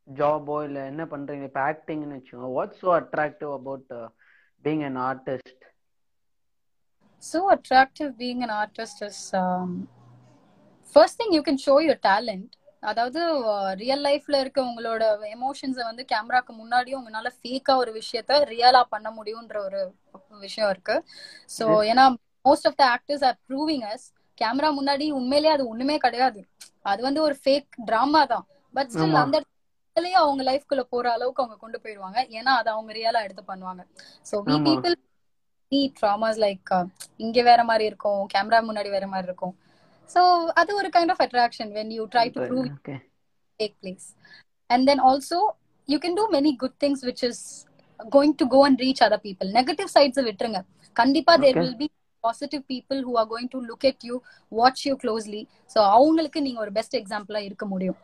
ஜாபோ இல்லை என்ன பண்றீங்க இப்போ ஆக்டிங்னு வச்சுக்கோங்க what's so attractive about being an artist So attractive being an artist is um, first thing you can show your talent. அதாவது real லைஃப்ல இருக்க உங்களோட எமோஷன்ஸை வந்து கேமராக்கு முன்னாடியும் உங்களால ஃபேக்கா ஒரு விஷயத்த ரியலா பண்ண முடியும்ன்ற ஒரு விஷயம் இருக்கு ஸோ. ஏன்னா most of the actors are proving us camera முன்னாடி உண்மையிலேயே அது ஒண்ணுமே கிடையாது அது வந்து ஒரு ஃபேக் டிராமா தான் பட் ஸ்டில். அந்த இடத்துலயே அவங்க லைஃப்குள்ள போற அளவுக்கு அவங்க கொண்டு போயிடுவாங்க ஏன்னா அதை அவங்க ரியலா எடுத்து பண்ணுவாங்க ஸோ வி ஆமா. பீப்புள் ட்ராமாஸ் லைக் இங்க வேற மாதிரி இருக்கும் கேமரா முன்னாடி வேற மாதிரி இருக்கும் ஸோ அது ஒரு kind of attraction when you try to prove take place. And then also, you can do many good things, which is going to go and reach other people. Negative sides விட்டுருங்க கண்டிப்பா Okay. will be positive people who are going to look at you, watch you closely. So அவங்களுக்கு நீங்க ஒரு best எக்ஸாம்பிளா இருக்க முடியும்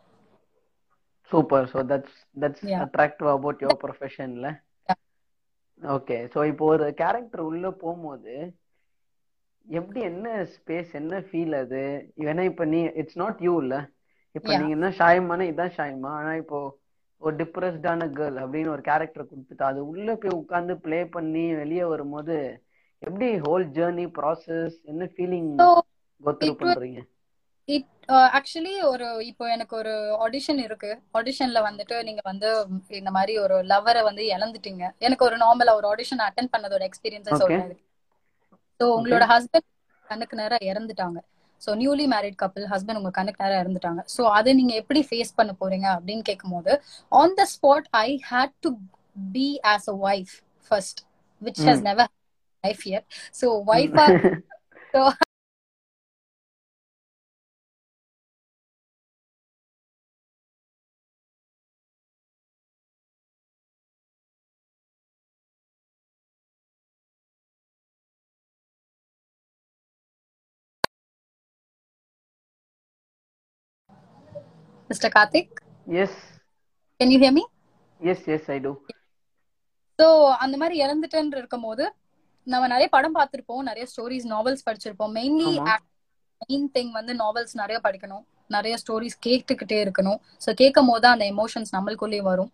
super so that's that's. Attractive about your ப்ரொஃபஷன்ல. Okay so இப்போ ஒரு கேரக்டர் உள்ள போகும்போது எப்படி என்ன ஸ்பேஸ் என்ன ஃபீல் அது? ஏன்னா இப்போ நீ இட்ஸ் நாட் யூ இல்ல. இப்போ. நீங்க என்ன ஷாயமான இதான் ஷாயமா ஆனா இப்போ ஒரு டிப்ரெஸ்டான கேர்ள் அப்படின்னு ஒரு கேரக்டர் கொடுத்துட்டு அது உள்ள போய் உட்கார்ந்து ப்ளே பண்ணி வெளியே வரும்போது எப்படி ஹோல் ஜேர்னி ப்ராசஸ் என்ன ஃபீலிங் கோத்ரூ பண்றீங்க? இட் ஆக்சுவலி ஒரு இப்போ எனக்கு ஒரு ஆடிஷன் இருக்கு. ஆடிஷன்ல வந்துட்டு நீங்க வந்து இந்த மாதிரி ஒரு லவரை வந்து இழந்துட்டீங்க. எனக்கு ஒரு நார்மலா ஒரு ஆடிஷன் அட்டன் பண்ணதோட எக்ஸ்பீரியன்ஸை. சொல்றேன் ஸோ உங்களோட ஹஸ்பண்ட் கண்ணுக்கு நேரம் இறந்துட்டாங்க. So newly married couple husband உங்க கண்ணுக்கு நேரம் இறந்துட்டாங்க. ஸோ அதை நீங்க எப்படி ஃபேஸ் பண்ண போறீங்க அப்படின்னு கேட்கும்போது on the spot I had to be as a wife first which has. Never life year so ஒய்ஃபா so mister Karthik yes can you hear me yes yes I do so அந்த மாதிரி இறந்துட்டேன்னு இருக்கும்போது நம்ம நிறைய படம் பார்த்திருப்போம் நிறைய ஸ்டோரிஸ் நாவல்ஸ் படிச்சிருப்போம். மெயின்லி. மெயின் திங் வந்து நாவல்ஸ் நிறைய படிக்கணும். நிறைய ஸ்டோரிஸ் கேட்டுக்கிட்டே இருக்கணும். ஸோ கேட்கும் போது அந்த எமோஷன்ஸ் நம்மளுக்குள்ளேயே வரும்.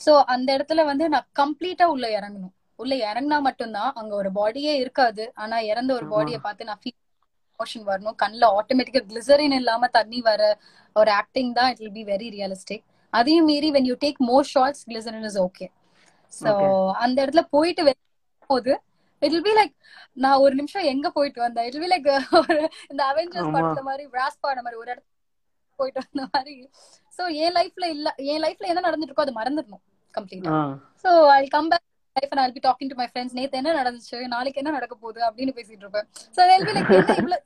ஸோ அந்த இடத்துல வந்து நான் கம்ப்ளீட்டா உள்ள இறங்கணும். உள்ள இறங்கினா மட்டும்தான் அங்க ஒரு பாடியே இருக்காது. ஆனா இறந்த ஒரு. பாடியை பார்த்து நான் ஃபீல் எமோஷன் வரணும். கண்ணில் ஆட்டோமேட்டிக்கா கிளிசரின் இல்லாம தண்ணி வர ஒரு ஆக்டிங் தான் it will be very realistic அதையும் மீறி when you take more shots glycerine is okay so. அந்த இடத்துல போயிட்டு போது இட் பி லைக் நான் ஒரு நிமிஷம் எங்க போயிட்டு வந்தேன்? இட் பி லைக் இந்த அவெஞ்சர்ஸ். படத்துல மாதிரி விராஸ் பாட மாதிரி ஒரு இடத்துல போயிட்டு வந்த மாதிரி. சோ என் லைஃப்ல இல்ல என் லைஃப்ல என்ன நடந்துட்டு இருக்கோ அது மறந்துடணும் completely so I come back life I be talking to my friends நேத்து என்ன நடந்துச்சு? நாளைக்கு என்ன நடக்க போகுது? அப்படின்னு பேசிட்டு இருப்பேன். சோ be like என்ன இவ்ளோ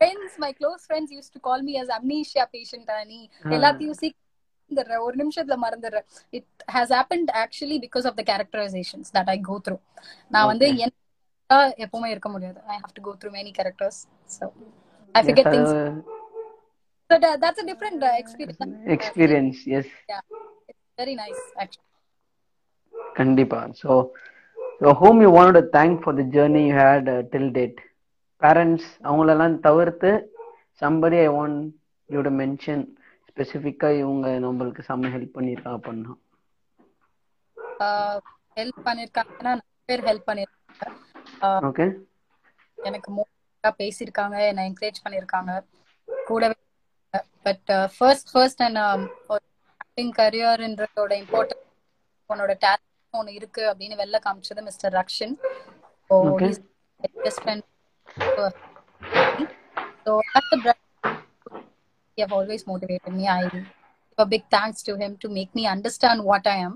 friends my close friends use to call me as amnesia patient நீ எல்லாத்தையும் சீக் மறந்துடுற ஒரு நிமிஷத்துல மறந்துடுற it has happened actually because of the characterisations that I go through நான் வந்து. என்ன எப்பவுமே இருக்க முடியாது. I have to go through many characters so I forget things. But uh, that's a different uh, experience. Very nice actually. கண்டிப்பா. So whom you want thank for the journey you had till date parents அவங்களெல்லாம் தவிர்த்து somebody I want you to mention ஸ்பெசிஃபிக்காக இவங்க நம்மளுக்கு செம்ம help பண்ணியிருக்கா அப்படின்னா help பண்ணிருக்காங்கன்னா நிறைய பேர் ஹெல்ப் பண்ணிருக்காங்க ஓகே எனக்கு மோட்டா பேசியிருக்காங்க என்னை என்கரேஜ் பண்ணியிருக்காங்க. கூடவே but first first and acting கரியர்ன்றதோட importance உன்னோட டேலண்ட் ஒன்று இருக்கு அப்படின்னு வெளில காமிச்சது mister Rakshan. So Okay. Best friend so that's the brother he have always motivated me. I give a big thanks to him to make me understand what I am.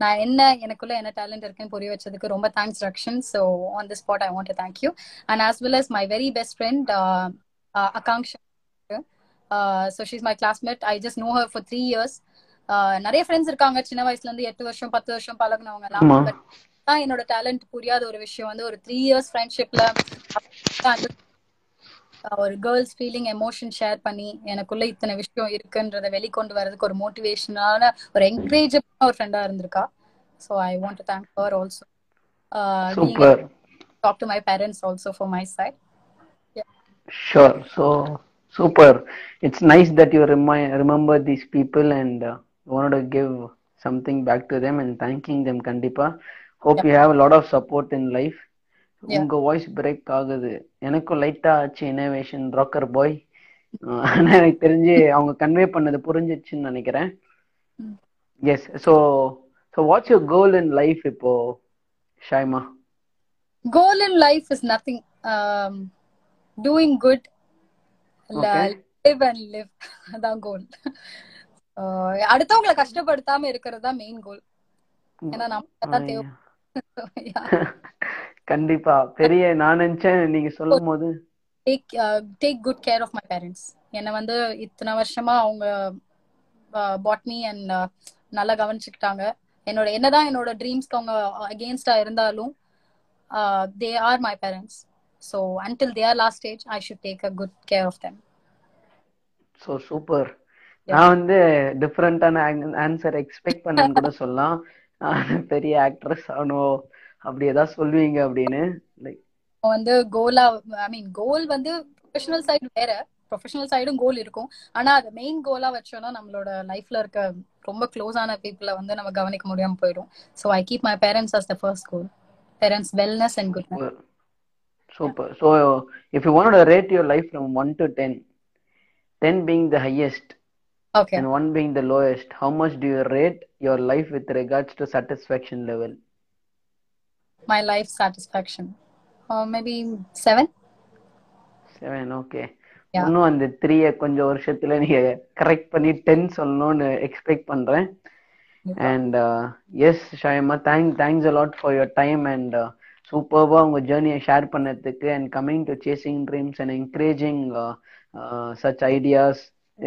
நான் என்ன எனக்குள்ள என்ன டேலண்ட் இருக்குன்னு புரிய வச்சதுக்கு ரொம்ப thanks Rakshan. So on the spot I want to thank you and as well as my very best friend Akanksha so she's my classmate I just know her for three years நிறைய friends இருக்காங்க. சின்ன வயசுல இருந்து எட்டு வருஷம் பத்து வருஷம் பழகுனவங்க எல்லாம் என்னோட டேலண்ட் புரியாத ஒரு விஷயம். வந்து ஒரு த்ரீ இயர்ஸ் ஃப்ரெண்ட்ஷிப்ல ஒரு கேர்ள்ஸ் ஃபீலிங் எமோஷன் ஷேர் பண்ணி எனக்குள்ள இத்தனை விஷயம் இருக்குன்றத வெளிக்கொண்டு வரதுக்கு ஒரு மோட்டிவேஷனான ஒரு என்கரேஜபிளான ஒரு ஃப்ரெண்டா இருந்திருக்கா. So I want to thank her also super talk to my parents also for my side. So super. It's nice that you remind remember these people and uh, wanted to give something back to them and thanking them kandipa. Hope you have a lot of support in life. உங்க voice break ஆகுது. எனக்கும் லைட்டா ஆச்சு innovation broker பாய் ஆனா எனக்கு தெரிஞ்சு அவங்க convey பண்ணது புரிஞ்சிச்சுன்னு நினைக்கிறேன். Yes so so what's your goal in life இப்போ Shaima goal in life is nothing doing good. Live and live அதான் கோல் அடுத்தவங்களை கஷ்டப்படுத்தாம இருக்கிறது தான் மெயின் கோல் ஏன்னா நமக்கு தான் தேவை. கண்டிப்பா. பெரிய நான் நினைச்சேன் நீங்க சொல்லும் போது take take good care of my parents என்னை வந்து இத்தனை வருஷமா அவங்க பாட் மீ அண்ட் நல்லா கவனிச்சுக்கிட்டாங்க. என்னோட என்னதான் என்னோட ட்ரீம்ஸ்க்கு அவங்க அகேன்ஸ்டா இருந்தாலும் they are my parents so until their last stage I should take a good care of them so super நான் வந்து டிஃப்ரெண்டான ஆன்சர் எக்ஸ்பெக்ட் பண்ணேன்னு கூட சொல்லலாம். பெரிய ஆக்ட்ரஸ் ஆகணும் அப்படி ஏதாவது சொல்லுவீங்க அப்படின்னு லைக் வந்து கோலா ஐ மீன் கோல் வந்து ப்ரொஃபஷனல் சைடு வேற. ப்ரொஃபஷனல் சைடும் கோல் இருக்கும். ஆனா அது மெயின் கோலா வச்சோம்னா நம்மளோட லைஃப்ல இருக்க ரொம்ப க்ளோஸான பீப்புளை வந்து நம்ம கவனிக்க முடியாம போயிடும். So I keep my parents as the first goal parents wellness and goodness super so if you want rate your life from one to ten ten being the highest okay and one being the lowest, how much do you rate your life with regards to satisfaction level? My life satisfaction maybe seven seven okay Yeah. இன்னும் அந்த த்ரீய கொஞ்சம் வருஷத்துல நீங்க correct பண்ணி ten சொல்லணும்னு expect பண்றேன். And yes Shaima thank thanks a lot for your time and சூப்பர்வா உங்க ஜேர்னியை ஷேர் பண்ணதுக்கு and coming to chasing dreams and encouraging such ideas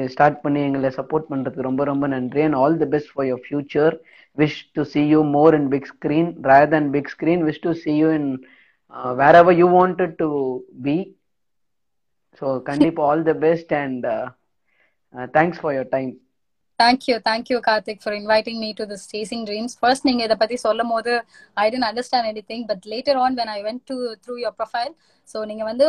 start பண்ணி எங்களை சப்போர்ட் பண்றதுக்கு ரொம்ப ரொம்ப நன்றி. And all the best for your future wish to see you more in big screen rather than big screen wish to see you in wherever you wanted to be so கண்டிப்பா all the best and thanks for your time thank you thank you Karthik for inviting me to this chasing dreams first நீங்க இதை பத்தி சொல்லும் போது I didn't understand anything but later on when I went to through your profile so நீங்க வந்து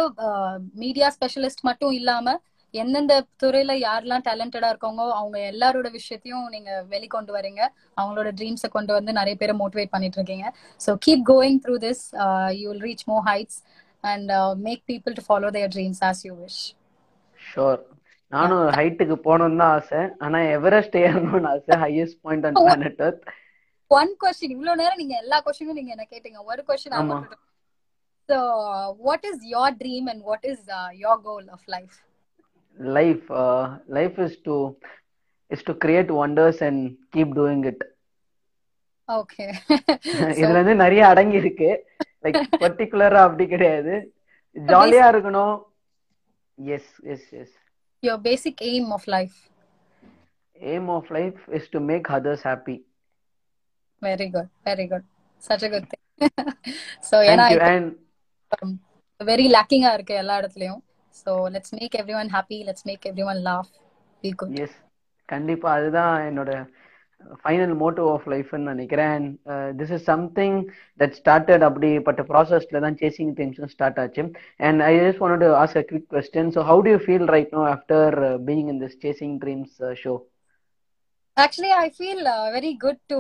media specialist மட்டும் இல்லாம எந்தெந்த துறையில யாரெல்லாம் டேலண்டடா இருக்காங்களோ அவங்க எல்லாரோட விஷயத்தையும் நீங்க வெளிக்கொண்டு வரீங்க. அவங்களோட ட்ரீம்ஸை கொண்டு வந்து நிறைய பேரை மோட்டிவேட் பண்ணிட்டு இருக்கீங்க. So keep going through this you will reach more heights and make people to follow their dreams as you wish sure நானும் ஹைட்டுக்கு போகணும்னு தான் ஆசை. ஆனா எவரெஸ்ட் ஏறணும்னு ஆசை. Highest point on planet earth one question இவ்வளவு நேரம் நீங்க எல்லா கொஸ்டினும் நீங்க என்ன கேட்டீங்க? ஒரு கொஸ்டின் ஆமா. So what is your dream and what is your goal of life life life is to is to create wonders and keep doing it okay இதுல இருந்து நிறைய அடங்கி இருக்கு லைக் பர்டிகுலரா அப்படி கிடையாது. ஜாலியா இருக்கணும். Yes yes yes your basic aim of life aim of life is to make others happy. Very good very good such a good thing so thank ஏன்னா you. and வெரி லேக்கிங்கா இருக்கு எல்லா இடத்துலயும். So let's make every one happy let's make every one laugh be good yes கண்டிப்பா. அதுதான் என்னோட final motive of லைஃப்னு நினைக்கிறேன். This is something that started அப்படிப்பட்ட ப்ராசஸ்ல தான் சேசிங் ட்ரீம்ஸும் ஸ்டார்ட் ஆச்சு. And I just want to ask a quick question so how do you feel right now after being in this chasing dreams show actually I feel very good to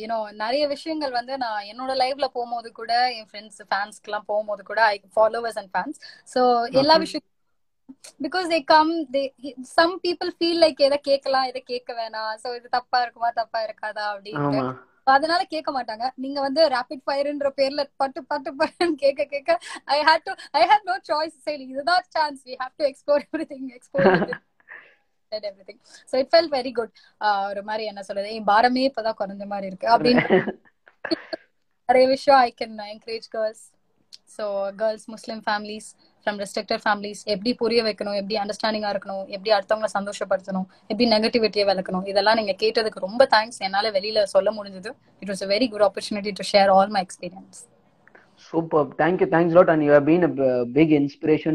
you know நிறைய விஷயங்கள் வந்து நான் என்னோட லைவ்ல போகும்போது கூட என் friends ஃபேன்ஸ்க்கு எல்லாம் போகும்போது கூட I followers and fans so எல்லா விஷயம் because they come they some people feel like எதை கேட்கலாம் எதை கேட்க வேணாம். ஸோ இது தப்பா இருக்குமா தப்பா இருக்காதா அப்படின்னு அதனால கேட்க மாட்டாங்க. நீங்க வந்து ரேபிட் ஃபயர்ன்ற பேர்ல பட்டு பட்டு பட்டுன்னு கேட்க கேட்க I had to I had no choice இதுதான் chance we have to explore everything explore everything so it felt very good ஒரு மாதிரி என்ன சொல்றது? என் பாரமே இப்பதான் குறைஞ்ச மாதிரி இருக்கு. அப்படின்னு நிறைய விஷயம் I can encourage girls so girls Muslim families from restricted families எப்படி புரிய வைக்கணும்? எப்படி அண்டர்ஸ்டாண்டிங்கா இருக்கணும்? எப்படி அடுத்தவங்களை சந்தோஷப்படுத்தணும்? எப்படி நெகட்டிவிட்டியை விளக்கணும்? இதெல்லாம் நீங்க கேட்டதுக்கு ரொம்ப தேங்க்ஸ் என்னால வெளியில சொல்ல முடிஞ்சது. It was a very good opportunity to share all my experience Superb. Thank you. Thanks a lot. And you have been a b- big inspiration